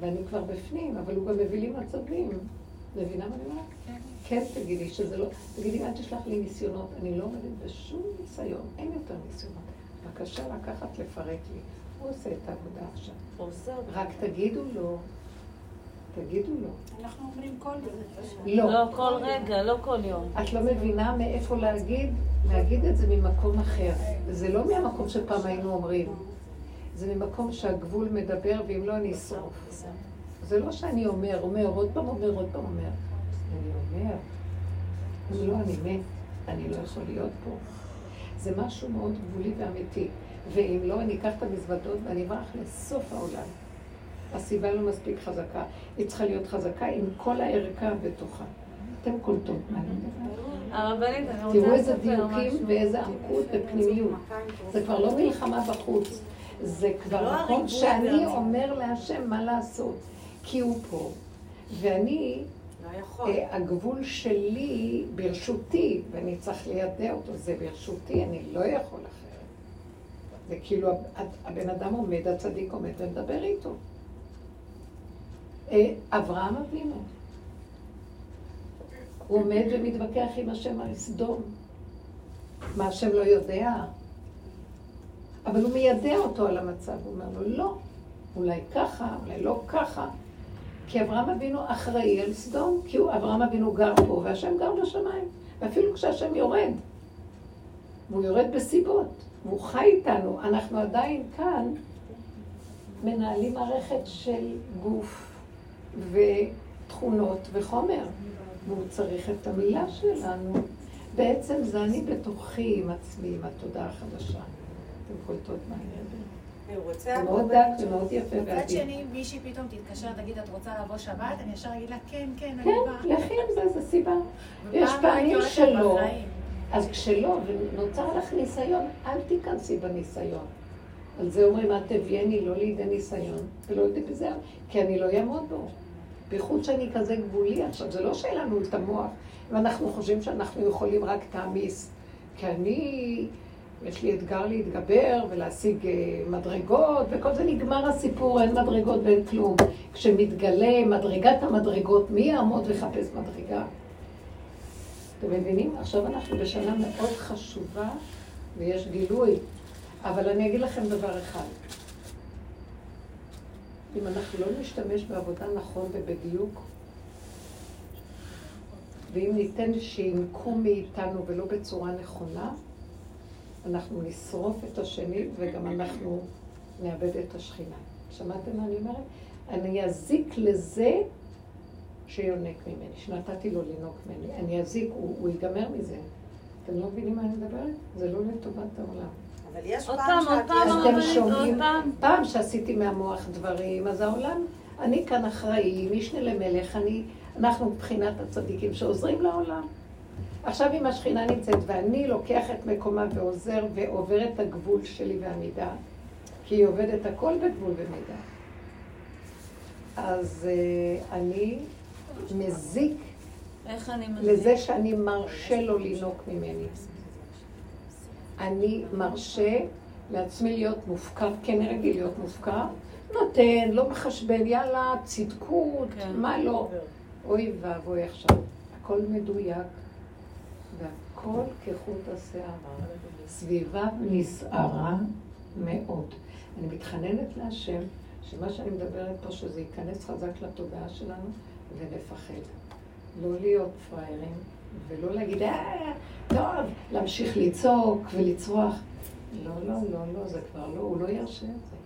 ואני כבר בפנים, אבל הוא גם מביא לי מצבים. מבינה מה אני אומרת? כן. כן תגידי שזה לא, תגידי, אל תשלח לי ניסיונות, אני לא עומדת בשום ניסיון, אין יותר ניסיונות. בבקשה לקחת, לפרק לי. הוא עושה את העבודה עכשיו. הוא עושה אותה. רק תגידו לו, תגידו לו. אנחנו אומרים כל יום. לא. לא כל רגע, לא כל יום. את לא מבינה מאיפה להגיד, להגיד את זה ממקום אחר. זה לא מהמקום שפעם היינו אומרים. זה ממקום שהגבול מדבר, ואם לא, אני אשרוף. זה לא שאני אומר, אומר, עוד פעם אומר, עוד פעם אומר. אני אומר, לא, אני מת, אני לא יכול להיות פה. זה משהו מאוד גבולי ואמיתי. ואם לא, אני אקח את המזוודות ואני אברח לסוף העולם. הסיבה לא מספיק חזקה. היא צריכה להיות חזקה עם כל הערכה בתוכה. אתם קולטות מה אני. הרבנית, אני רוצה תראו איזה דיוקים. ואיזה עמקות ופנימיות. זה כבר לא מלחמה בחוץ, זה כבר הריבוי שאני. אומר להשם מה לעשות, כי הוא פה. ואני, לא. אה, הגבול שלי ברשותי, ואני צריך לידע אותו, זה ברשותי, אני לא יכול אחרת. זה כאילו הב- הבן אדם עומד, הצדיק עומד ומדבר איתו. אה, אברהם אבינו. הוא עומד ומתווכח עם השם על סדום. מה השם לא יודע? אבל הוא מיידע אותו על המצב, הוא אומר לו, לא, אולי ככה, אולי לא ככה. כי אברהם אבינו אחראי על סדום, כי הוא, אברהם אבינו גר פה, והשם גר בשמיים. ואפילו כשהשם יורד, והוא יורד בסיבות, והוא חי איתנו, אנחנו עדיין כאן מנהלים מערכת של גוף ותכונות וחומר, והוא צריך את המילה שלנו. בעצם זה אני בתוכי עם עצמי, עם התודעה החדשה. אתם קולטות מה אני מדברת. הוא רוצה זה מאוד דק ומאוד יפה מצד ועדין. שני, מישהי פתאום תתקשר, תגיד, את רוצה לבוא שבת? אני ישר אגיד לה, כן, כן, אני כן, באה. לכי עם זה, זה סיבה. יש פעמים שלא. אז כשלא, ונוצר לך ניסיון, אל תיכנסי בניסיון. על זה אומרים, את תביאני לא לידי ניסיון, ולא לידי ביזיון, כי אני לא אעמוד בו. בייחוד שאני כזה גבולי עכשיו, זה לא שאין לנו את המוח, ואנחנו חושבים שאנחנו יכולים רק תעמיס. כי אני, יש לי אתגר להתגבר ולהשיג אה, מדרגות, וכל זה נגמר הסיפור, אין מדרגות ואין כלום. כשמתגלה מדרגת המדרגות, מי יעמוד ויחפש מדרגה? אתם מבינים? עכשיו אנחנו בשנה מאוד חשובה ויש גילוי. אבל אני אגיד לכם דבר אחד. אם אנחנו לא נשתמש בעבודה נכון ובדיוק, ואם ניתן שינקו מאיתנו ולא בצורה נכונה, אנחנו נשרוף את השני וגם אנחנו נאבד את השכינה. שמעתם מה אני אומרת? אני אזיק לזה שיונק ממני, שנתתי לו לינוק ממני. אני אזיק, הוא, הוא ייגמר מזה. אתם לא מבינים מה אני מדברת? זה לא לטובת העולם. אבל יש עוד פעם פעם, עוד שאת פעם, הרבנית, אתם עוד פעם. פעם שעשיתי מהמוח דברים, אז העולם, אני כאן אחראי, משנה למלך, אני, אנחנו מבחינת הצדיקים שעוזרים לעולם. עכשיו אם השכינה נמצאת ואני לוקח את מקומה ועוזר ועובר את הגבול שלי והמידה, כי היא עובדת הכל בגבול ומידה, אז uh, אני מזיק? לזה שאני מרשה לו לינוק ממני. אני מרשה לעצמי להיות מופקר, אני רגיל להיות מופקר, נותן, לא מחשבן, יאללה, צדקות, כן. מה לא. אוי ואבוי עכשיו, הכל מדויק והכל כחוט השערה. סביבה נסערה מאוד. אני מתחננת להשם שמה שאני מדברת פה, שזה ייכנס חזק לתודעה שלנו ונפחד. לא להיות פראיירים ולא להגיד, אה, טוב, להמשיך לצעוק ולצרוח. לא, לא, לא, לא, זה כבר לא, הוא לא ירשה את זה.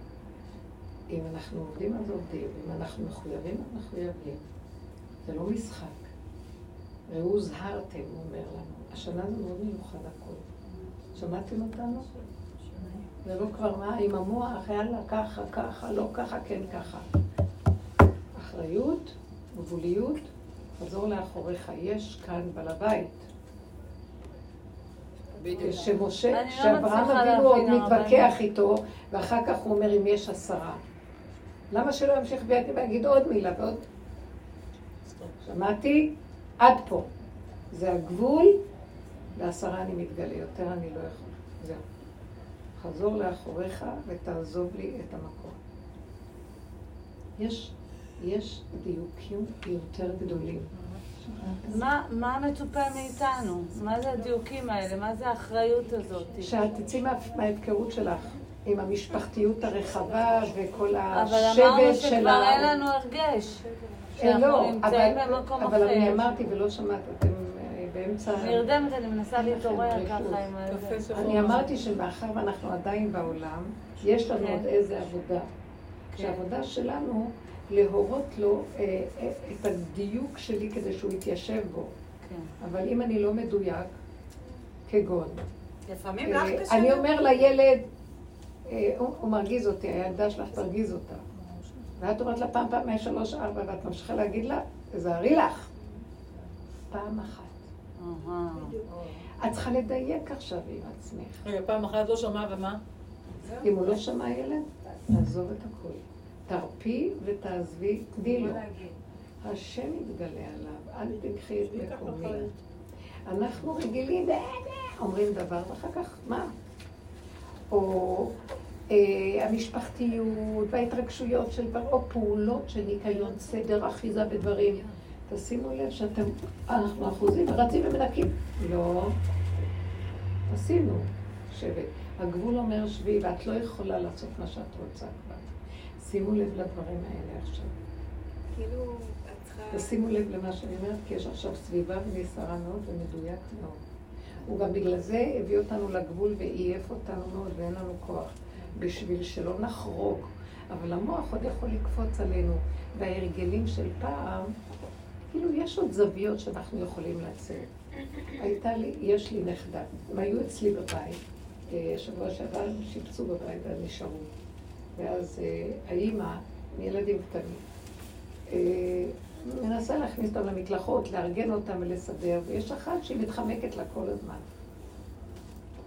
אם אנחנו עובדים, אז עובדים. אם אנחנו מחויבים, אז מחויבים. זה לא משחק. ראו הוזהרתם, הוא אומר לנו. השנה זה מאוד מיוחד הכול. שמעתם אותנו? זה לא כבר מה, עם המוח, יאללה, ככה, ככה, לא ככה, כן ככה. אחריות, גבוליות, חזור לאחוריך, יש כאן בעל הבית. שמשה, לא שאברהם אבינו עוד מתווכח. איתו, ואחר כך הוא אומר אם יש עשרה. למה שלא ימשיך ויגיד ויגיד עוד מילה ועוד? שמעתי? עד פה. זה הגבול, לעשרה אני מתגלה, יותר אני לא יכול. זהו. חזור לאחוריך ותעזוב לי את המקום. יש, יש דיוקים יותר גדולים. מה, מה מצופה מאיתנו? מה זה הדיוקים האלה? מה זה האחריות הזאת? שאת תצאי מה- מההפקרות שלך, עם המשפחתיות הרחבה וכל אבל אמרנו השבט שכבר של אין לנו הרגש. אה, שאנחנו לא, נמצאים אבל- במקום אבל אני אחר. אמרתי ולא שמעת, אתם אה, באמצע... נרדמת, אני מנסה להתעורר. ככה עם ה... אני אמרתי שמאחר ואנחנו עדיין בעולם, יש לנו כן. עוד איזה עבודה. שהעבודה שלנו להורות לו אה, אה, את הדיוק שלי כדי שהוא יתיישב בו. כן. אבל אם אני לא מדויק, כגון, לפעמים לך אה, קשה. אני אומר לילד, אה, הוא מרגיז אותי, הילדה שלך תרגיז אותה. ואת אומרת לה פעם, פעם, שלוש, ארבע, ואת ממשיכה להגיד לה, תזהרי לך. פעם אחת. את צריכה לדייק עכשיו עם עצמך. רגע, פעם אחת לא שמעה ומה? אם הוא לא שמע ילד, תעזוב את הכול. תרפי ותעזבי, תני לו. השם יתגלה עליו, אל תקחי את מקומי. אנחנו רגילים, "אה, אה", אומרים דבר, ואחר כך, מה? או אה, המשפחתיות וההתרגשויות של דבר, או פעולות של ניקיון, סדר, אחיזה בדברים. תשימו לב שאתם, אנחנו אחוזים, רצים ומנקים. לא. עשינו שבט. הגבול אומר שבי, ואת לא יכולה לעשות מה שאת רוצה. שימו לב לדברים האלה עכשיו. כאילו, את צריכה... תשימו לב למה שאני אומרת, כי יש עכשיו סביבה ונסערה מאוד ומדויק מאוד. הוא גם בגלל זה הביא אותנו לגבול ועייף אותנו מאוד ואין לנו כוח, בשביל שלא נחרוג. אבל המוח עוד יכול לקפוץ עלינו, וההרגלים של פעם, כאילו יש עוד זוויות שאנחנו יכולים לצאת. הייתה לי, יש לי נכדה, הם היו אצלי בבית, אה, שבוע שעבר הם שיפצו בבית והם נשארו. ואז אה, האימא, עם ילדים קטנים, אה, מנסה להכניס אותם למקלחות, לארגן אותם ולסדר, ויש אחת שהיא מתחמקת לה כל הזמן.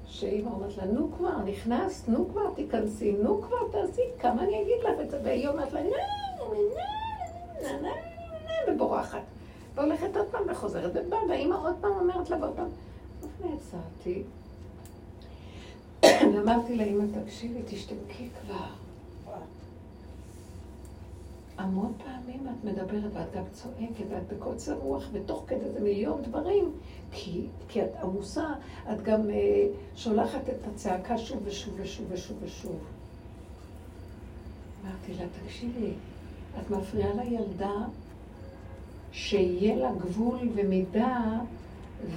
שאימא אומרת לה, נו כבר, נכנסת, נו כבר, תיכנסי, נו כבר, תעשי, כמה אני אגיד לך? והיא אומרת לה, נה, נה, נה, נה, נה, ובורחת. והולכת עוד פעם וחוזרת, ובאה, והאימא עוד פעם אומרת לה, ועוד פעם. אז נעצרתי, ואמרתי לאימא, תקשיבי, תשתמקי כבר. המון פעמים את מדברת ואת גם צועקת ואת בקוצר רוח ותוך כדי זה מיליון דברים כי, כי את עמוסה, את גם uh, שולחת את הצעקה שוב ושוב ושוב ושוב ושוב. אמרתי לה, תקשיבי, את מפריעה לילדה שיהיה לה גבול ומידה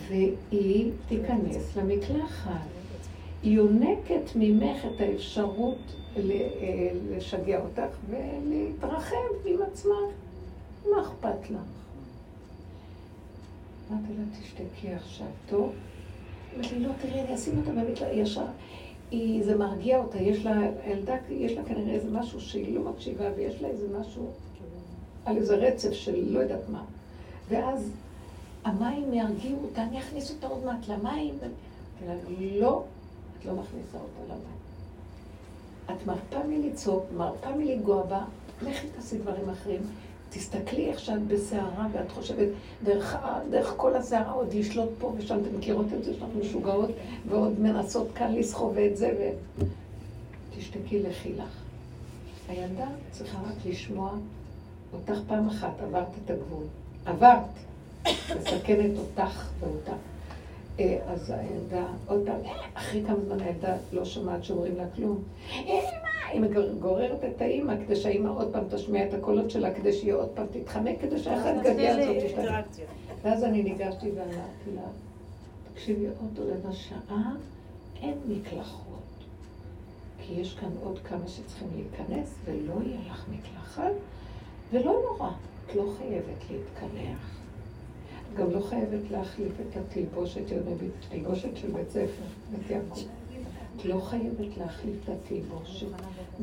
והיא תיכנס למקלחת. היא יונקת ממך את האפשרות לשגע אותך ולהתרחב עם עצמך. מה אכפת לך? אמרתי לה, תשתקי עכשיו, טוב? אמרתי לי, לא, תראי, אני אשים אותה במקלחת ישר. זה מרגיע אותה, יש לה, הילדה, יש לה כנראה איזה משהו שהיא לא מקשיבה, ויש לה איזה משהו על איזה רצף של לא יודעת מה. ואז המים ירגיעו אותה, אני אכניס אותה עוד מעט למים. אמרתי לה, לא, את לא מכניסה אותה למים. את מרפה מלצעוק, מרפה מלגוע בה, לכי תעשי דברים אחרים. תסתכלי איך שאת בסערה ואת חושבת, דרך, דרך כל הסערה עוד לשלוט פה ושם, אתם מכירות את זה שאנחנו משוגעות ועוד מנסות כאן לסחוב את זה ו... תשתקי, לכי לך. הילדה צריכה רק לשמוע אותך פעם אחת, עברת את הגבול. עברת. מסכנת אותך ואותה. אה, אז הילדה, עוד פעם, אה, אחרי כמה זמן הילדה לא שומעת שאומרים לה כלום. אמא, היא גוררת את האימא כדי שהאימא עוד פעם תשמיע את הקולות שלה, כדי שהיא עוד פעם תתחמק, כדי שהאחת גדיה הזאת תשתנה. ואז אני ניגשתי ואמרתי לה, תקשיבי, עוד רבע שעה אין מקלחות. כי יש כאן עוד כמה שצריכים להיכנס, ולא יהיה לך מקלחת, ולא נורא, את לא חייבת להתקלח. את גם לא חייבת להחליף את התלבושת, תלבושת של בית ספר, בית יעקב. את לא חייבת להחליף את התלבושת.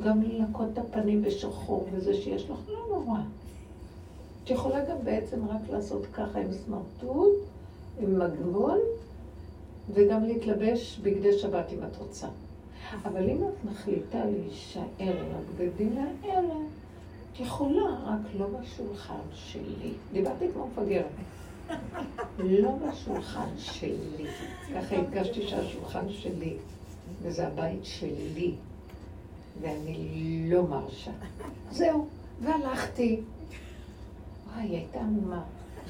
גם לנקות את הפנים בשחור וזה שיש לך, לא נורא. את יכולה גם בעצם רק לעשות ככה עם סמרטוט, עם מגבול, וגם להתלבש בגדי שבת אם את רוצה. אבל אם את מחליטה להישאר עם הבגדים האלה, את יכולה, רק לא בשולחן שלי. דיברתי כמו מפגרת. לא בשולחן שלי. ככה הדגשתי שהשולחן שלי, וזה הבית שלי, ואני לא מרשה. זהו, והלכתי. וואי, הייתה עמומה.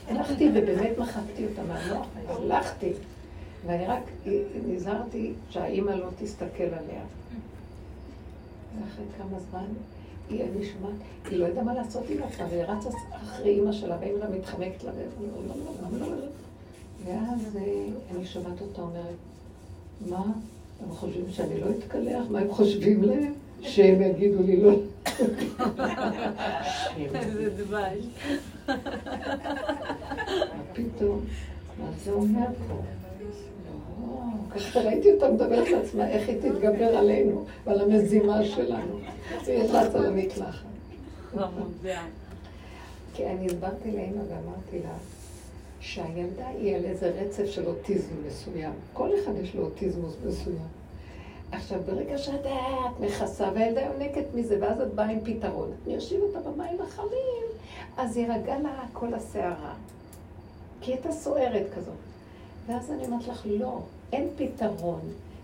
הלכתי ובאמת מחקתי אותה מהמוח, הלכתי. ואני רק נזהרתי שהאימא לא תסתכל עליה. ואחרי כמה זמן, היא, אני שומעת, היא לא יודעה מה לעשות עם עצמה, והיא רצה אחרי אימא שלה, ואימא מתחמקת לה, ואז אה, אני שומעת אותה אומרת, מה, הם חושבים שאני לא אתקלח? מה הם חושבים להם? שהם יגידו לי לא. איזה דבש. מה פתאום? מה זה אומר פה? ככה ראיתי אותה מדברת לעצמה, איך היא תתגבר עלינו ועל המזימה שלנו. היא רצה למקלחת. כי אני הסברתי לאמא ואמרתי לה, שהילדה היא על איזה רצף של אוטיזם מסוים. כל אחד יש לו אוטיזמוס מסוים. עכשיו, ברגע שאת את מכסה, והילדה יונקת מזה, ואז את באה עם פתרון. אני אשיב אותה במים החמים, אז יירגע לה כל הסערה. כי הייתה סוערת כזאת. ואז אני אומרת לך, לא, אין פתרון.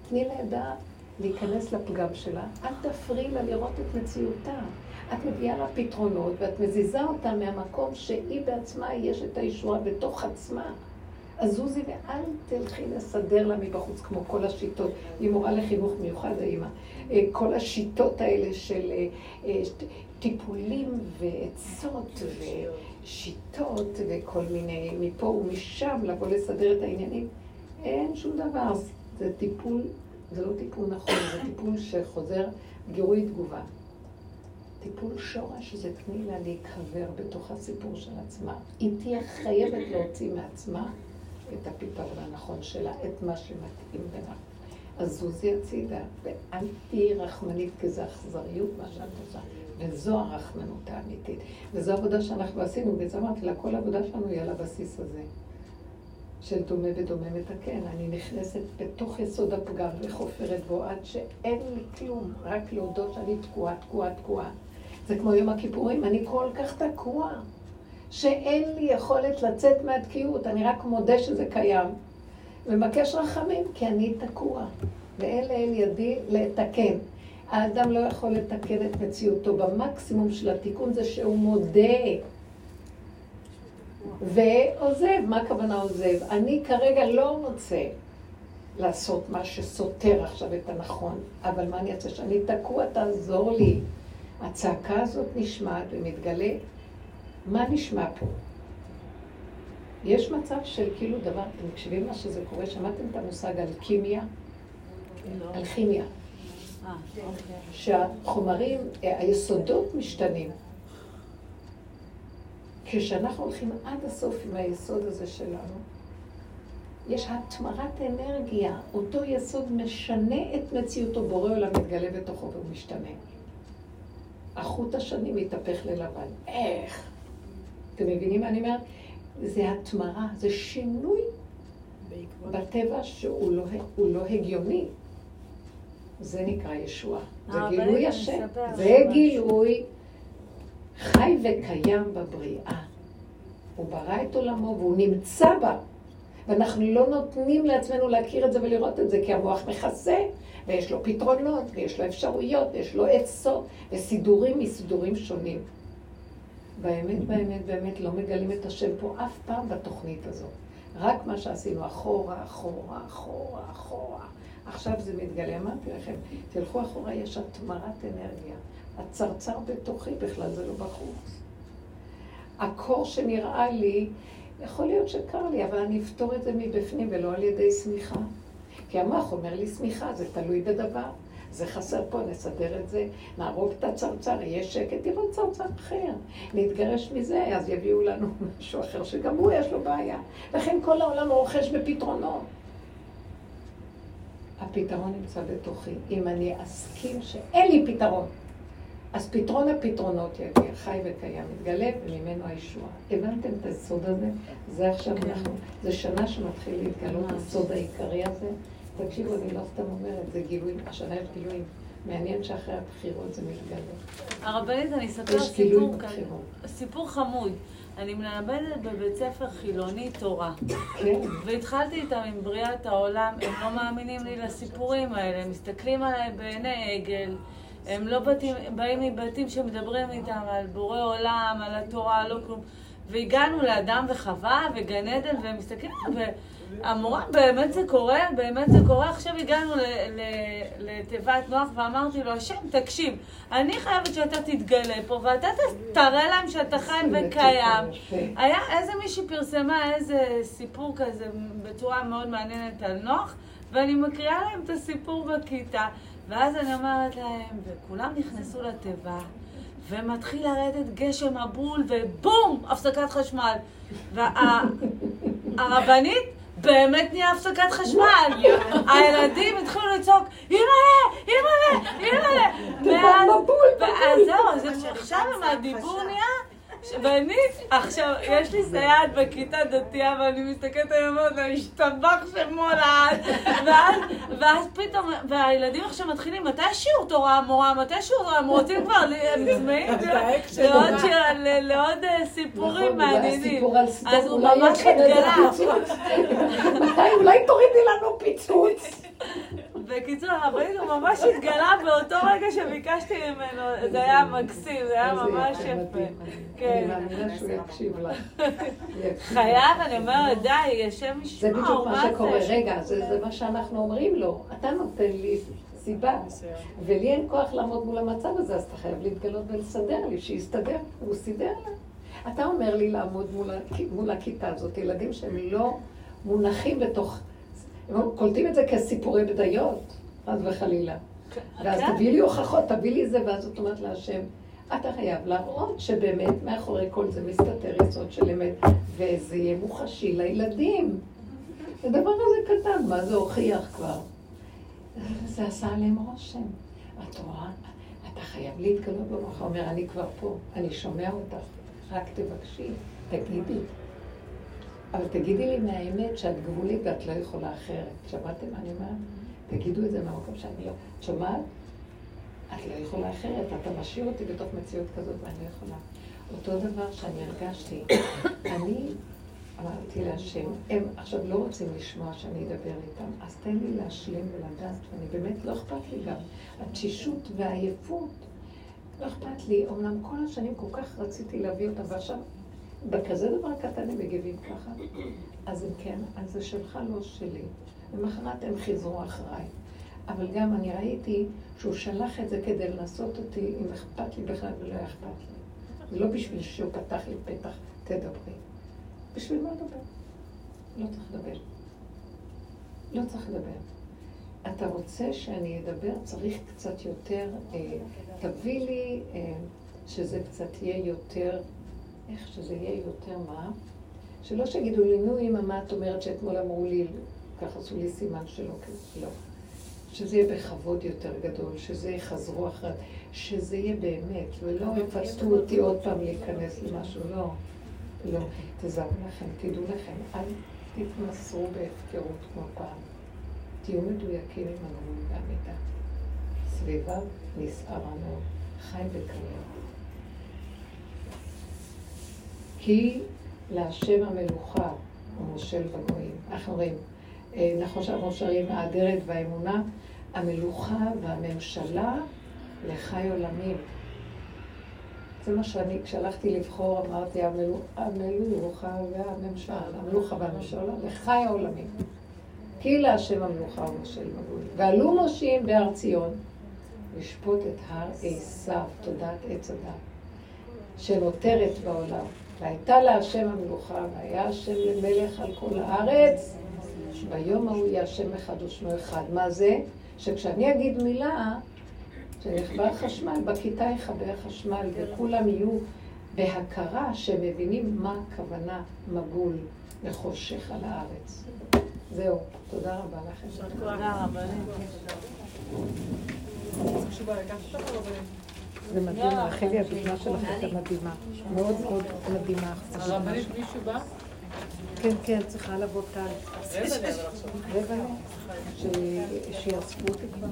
תני לילדה להיכנס לפגם שלה, אל תפריעי לה לראות את מציאותה. את מביאה לה פתרונות ואת מזיזה אותה מהמקום שהיא בעצמה יש את הישועה בתוך עצמה. אז זוזי ואל תלכי לסדר לה מבחוץ כמו כל השיטות. היא מורה לחינוך מיוחד, האימא. אה, כל השיטות האלה של אה, אה, טיפולים ועצות ושיטות וכל מיני מפה ומשם לבוא לסדר את העניינים. אין שום דבר. זה טיפול, זה לא טיפול נכון, זה טיפול שחוזר גירוי תגובה. טיפול שורש זה תני לה להיקבר בתוך הסיפור של עצמה. היא תהיה חייבת להוציא מעצמה את הפתרון הנכון שלה, את מה שמתאים לה. אז זוזי הצידה, ואל תהיי רחמנית, כי זה אכזריות מה שאת עושה. וזו הרחמנות האמיתית. וזו עבודה שאנחנו עשינו, וזה אמרתי לה, כל העבודה שלנו היא על הבסיס הזה. של דומה ודומה מתקן. אני נכנסת בתוך יסוד הפגם וחופרת בו עד שאין לי כלום, רק להודות שאני תקועה, תקועה, תקועה. זה כמו יום הכיפורים, אני כל כך תקוע, שאין לי יכולת לצאת מהתקיעות, אני רק מודה שזה קיים. ומבקש רחמים, כי אני תקוע, ואין לאל ידי לתקן. האדם לא יכול לתקן את מציאותו. במקסימום של התיקון זה שהוא מודה. ועוזב, מה הכוונה עוזב? אני כרגע לא רוצה לעשות מה שסותר עכשיו את הנכון, אבל מה אני אעשה? שאני תקוע, תעזור לי. הצעקה הזאת נשמעת ומתגלה, מה נשמע פה? יש מצב של כאילו דבר, אתם מקשיבים מה שזה קורה? שמעתם את המושג אלכימיה? לא. אלכימיה. אה, אוקיי. שהחומרים, אה, היסודות משתנים. כשאנחנו הולכים עד הסוף עם היסוד הזה שלנו, יש התמרת אנרגיה. אותו יסוד משנה את מציאותו, בורא עולם מתגלה בתוכו והוא משתנה. החוט השני מתהפך ללבן. איך? אתם מבינים מה אני אומרת? זה התמרה, זה שינוי בטבע שהוא לא, לא הגיוני. זה נקרא ישועה. זה גילוי השם. זה גילוי חי וקיים בבריאה. הוא ברא את עולמו והוא נמצא בה. ואנחנו לא נותנים לעצמנו להכיר את זה ולראות את זה, כי המוח מכסה, ויש לו פתרונות, ויש לו אפשרויות, ויש לו עצות, וסידורים מסידורים שונים. באמת, באמת, באמת לא מגלים את השם פה אף פעם בתוכנית הזאת. רק מה שעשינו אחורה, אחורה, אחורה, אחורה. עכשיו זה מתגלה. אמרתי לכם, תלכו אחורה, יש התמרת אנרגיה. הצרצר בתוכי בכלל, זה לא בחוץ. הקור שנראה לי, יכול להיות שקר לי, אבל אני אפתור את זה מבפנים ולא על ידי שמיכה. כי המוח אומר לי שמיכה, זה תלוי בדבר. זה חסר פה, נסדר את זה, נהרוג את הצרצר, יהיה שקט, יבוא צרצר אחר. נתגרש מזה, אז יביאו לנו משהו אחר, שגם הוא יש לו בעיה. לכן כל העולם רוכש בפתרונות. הפתרון נמצא בתוכי. אם אני אסכים שאין לי פתרון, אז פתרון הפתרונות יגיע, חי וקיים, מתגלה וממנו הישועה. הבנתם את הסוד הזה? זה עכשיו כן. אנחנו, זה שנה שמתחיל להתגלות הסוד העיקרי הזה. תקשיבו, אני לא סתם אומרת, זה גילויים, השנה יש גילויים. מעניין שאחרי הבחירות זה מתגלה. הרבנית, אני אספר סיפור, סיפור חמוד. אני מלמדת בבית ספר חילוני תורה. כן. והתחלתי איתם עם בריאת העולם, הם לא מאמינים לי לסיפורים האלה, הם מסתכלים עליי בעיני עגל. הם לא בתים, באים מבתים שמדברים איתם על בורא עולם, על התורה, לא כלום. והגענו לאדם וחווה וגן עדן, והם מסתכלים, והמורה, באמת זה קורה? באמת זה קורה? עכשיו הגענו לתיבת נוח ואמרתי לו, השם, תקשיב, אני חייבת שאתה תתגלה פה, ואתה תראה להם שאתה חי וקיים. היה איזה מישהי פרסמה איזה סיפור כזה בצורה מאוד מעניינת על נוח, ואני מקריאה להם את הסיפור בכיתה. ואז אני אומרת להם, וכולם נכנסו לתיבה, ומתחיל לרדת גשם מבול, ובום! הפסקת חשמל. והרבנית באמת נהיה הפסקת חשמל. הילדים התחילו לצעוק, אימא'לה, אימא'לה, אימא'לה. ואז, ואז זהו, אז עכשיו הדיבור נהיה... ואני, עכשיו, יש לי סייעת בכיתה דתייה, ואני מסתכלת היום ואומרת לה, השתבח שמו לעד. ואז, ואז פתאום, והילדים עכשיו מתחילים, מתי שיעור תורה המורה? מתי שיעור תורה? הם רוצים כבר, הם צמאים לעוד שיר- לעוד אה, סיפורים מעניינים. הסיפור על סדום, אז הוא ממש התגלה. אולי תורידי לנו פיצוץ? בקיצור, הוא ממש התגלה באותו רגע שביקשתי ממנו, זה היה מקסים, זה היה ממש יפה. כן. אני מאמינה שהוא יקשיב לך. חייב, אני אומרת, די, ישב זה משמור, בדיוק מה שקורה. זה? רגע, זה זה מה שאנחנו אומרים לו. אתה נותן לי סיבה, ולי אין כוח לעמוד מול המצב הזה, אז אתה חייב להתגלות ולסדר לי, שיסתדר. הוא סידר לה. אתה אומר לי לעמוד מול מול הכיתה הזאת, ילדים שהם לא מונחים בתוך... הם קולטים את זה כסיפורי בדיות, חס וחלילה. ואז כן. תביא לי הוכחות, תביא לי זה, ואז את אומרת להשם, אתה חייב להראות שבאמת מאחורי כל זה מסתתר יסוד של אמת, וזה יהיה מוחשי לילדים. הדבר הזה קטן, מה זה הוכיח כבר? זה עשה עליהם רושם. את רואה? אתה חייב להתגלות במוח. הוא אומר, אני כבר פה, אני שומע אותך, רק תבקשי, תגידי. אבל תגידי לי מהאמת שאת גבולית ואת לא יכולה אחרת. שמעתם מה אני אומרת? תגידו את זה מהמקום שאני לא. את שומעת? את לא יכולה אחרת, אתה משאיר אותי בתוך מציאות כזאת ואני לא יכולה. אותו דבר שאני הרגשתי, אני אמרתי להשם, הם עכשיו לא רוצים לשמוע שאני אדבר איתם, אז תן לי להשלים ולדעת, ואני באמת לא אכפת לי גם. התשישות והעייפות, לא אכפת לי, אמנם כל השנים כל כך רציתי להביא אותם, ועכשיו בכזה דבר קטן הם מגיבים ככה, אז אם כן, אז זה שלך, לא שלי. למחרת הם חיזרו אחריי. אבל גם אני ראיתי שהוא שלח את זה כדי לנסות אותי, אם אכפת לי בכלל ולא היה אכפת לי. לא בשביל שהוא פתח לי פתח, תדברי. בשביל מה לדבר? לא צריך לדבר. לא צריך לדבר. אתה רוצה שאני אדבר, צריך קצת יותר, אה, תביא לי אה, שזה קצת יהיה יותר, איך שזה יהיה יותר מה? שלא שיגידו לי, נו אמא, מה את אומרת שאתמול אמרו לי, ככה עשו לי סימן שלא, לא. שזה יהיה בכבוד יותר גדול, שזה יחזרו אחרי, שזה יהיה באמת, ולא יפצלו אותי עוד פעם להיכנס למשהו, לא. לא. תזהרו לכם, תדעו לכם, אל תתמסרו בהפקרות כמו פעם. תהיו מדויקים עם הגבול והמידע. סביביו נסערה מאוד, חי וקיים. כי להשם המלוכה הוא מושל בגויים. אנחנו רואים, אה, נכון שאנחנו שרים האדרת והאמונה, המלוכה והממשלה לחי עולמים. זה מה שאני, כשהלכתי לבחור, אמרתי, המלו- המלוכה והממשלה, המלוכה והממשלה לחי העולמים. כי להשם המלוכה הוא מושל בגויים. ועלו מושיעים בהר ציון, לשפוט את הר עשיו, תודעת עץ הדת, שנותרת בעולם. והייתה להשם המלוכה, והיה השם למלך על כל הארץ, ביום ההוא יהיה השם אחד ושמו אחד. מה זה? שכשאני אגיד מילה, שנכבה חשמל, בכיתה יכבה חשמל, וכולם יהיו בהכרה שמבינים מה הכוונה מבול וחושך על הארץ. זהו, תודה רבה לכם. תודה רבה. זה מדהים, רחלי, הדוגמה שלך הייתה מדהימה. מאוד מאוד מדהימה. הרבנית מישהו בא? כן, כן, צריכה לבוא טל. רבע. רבע שיאספו אותי כבר.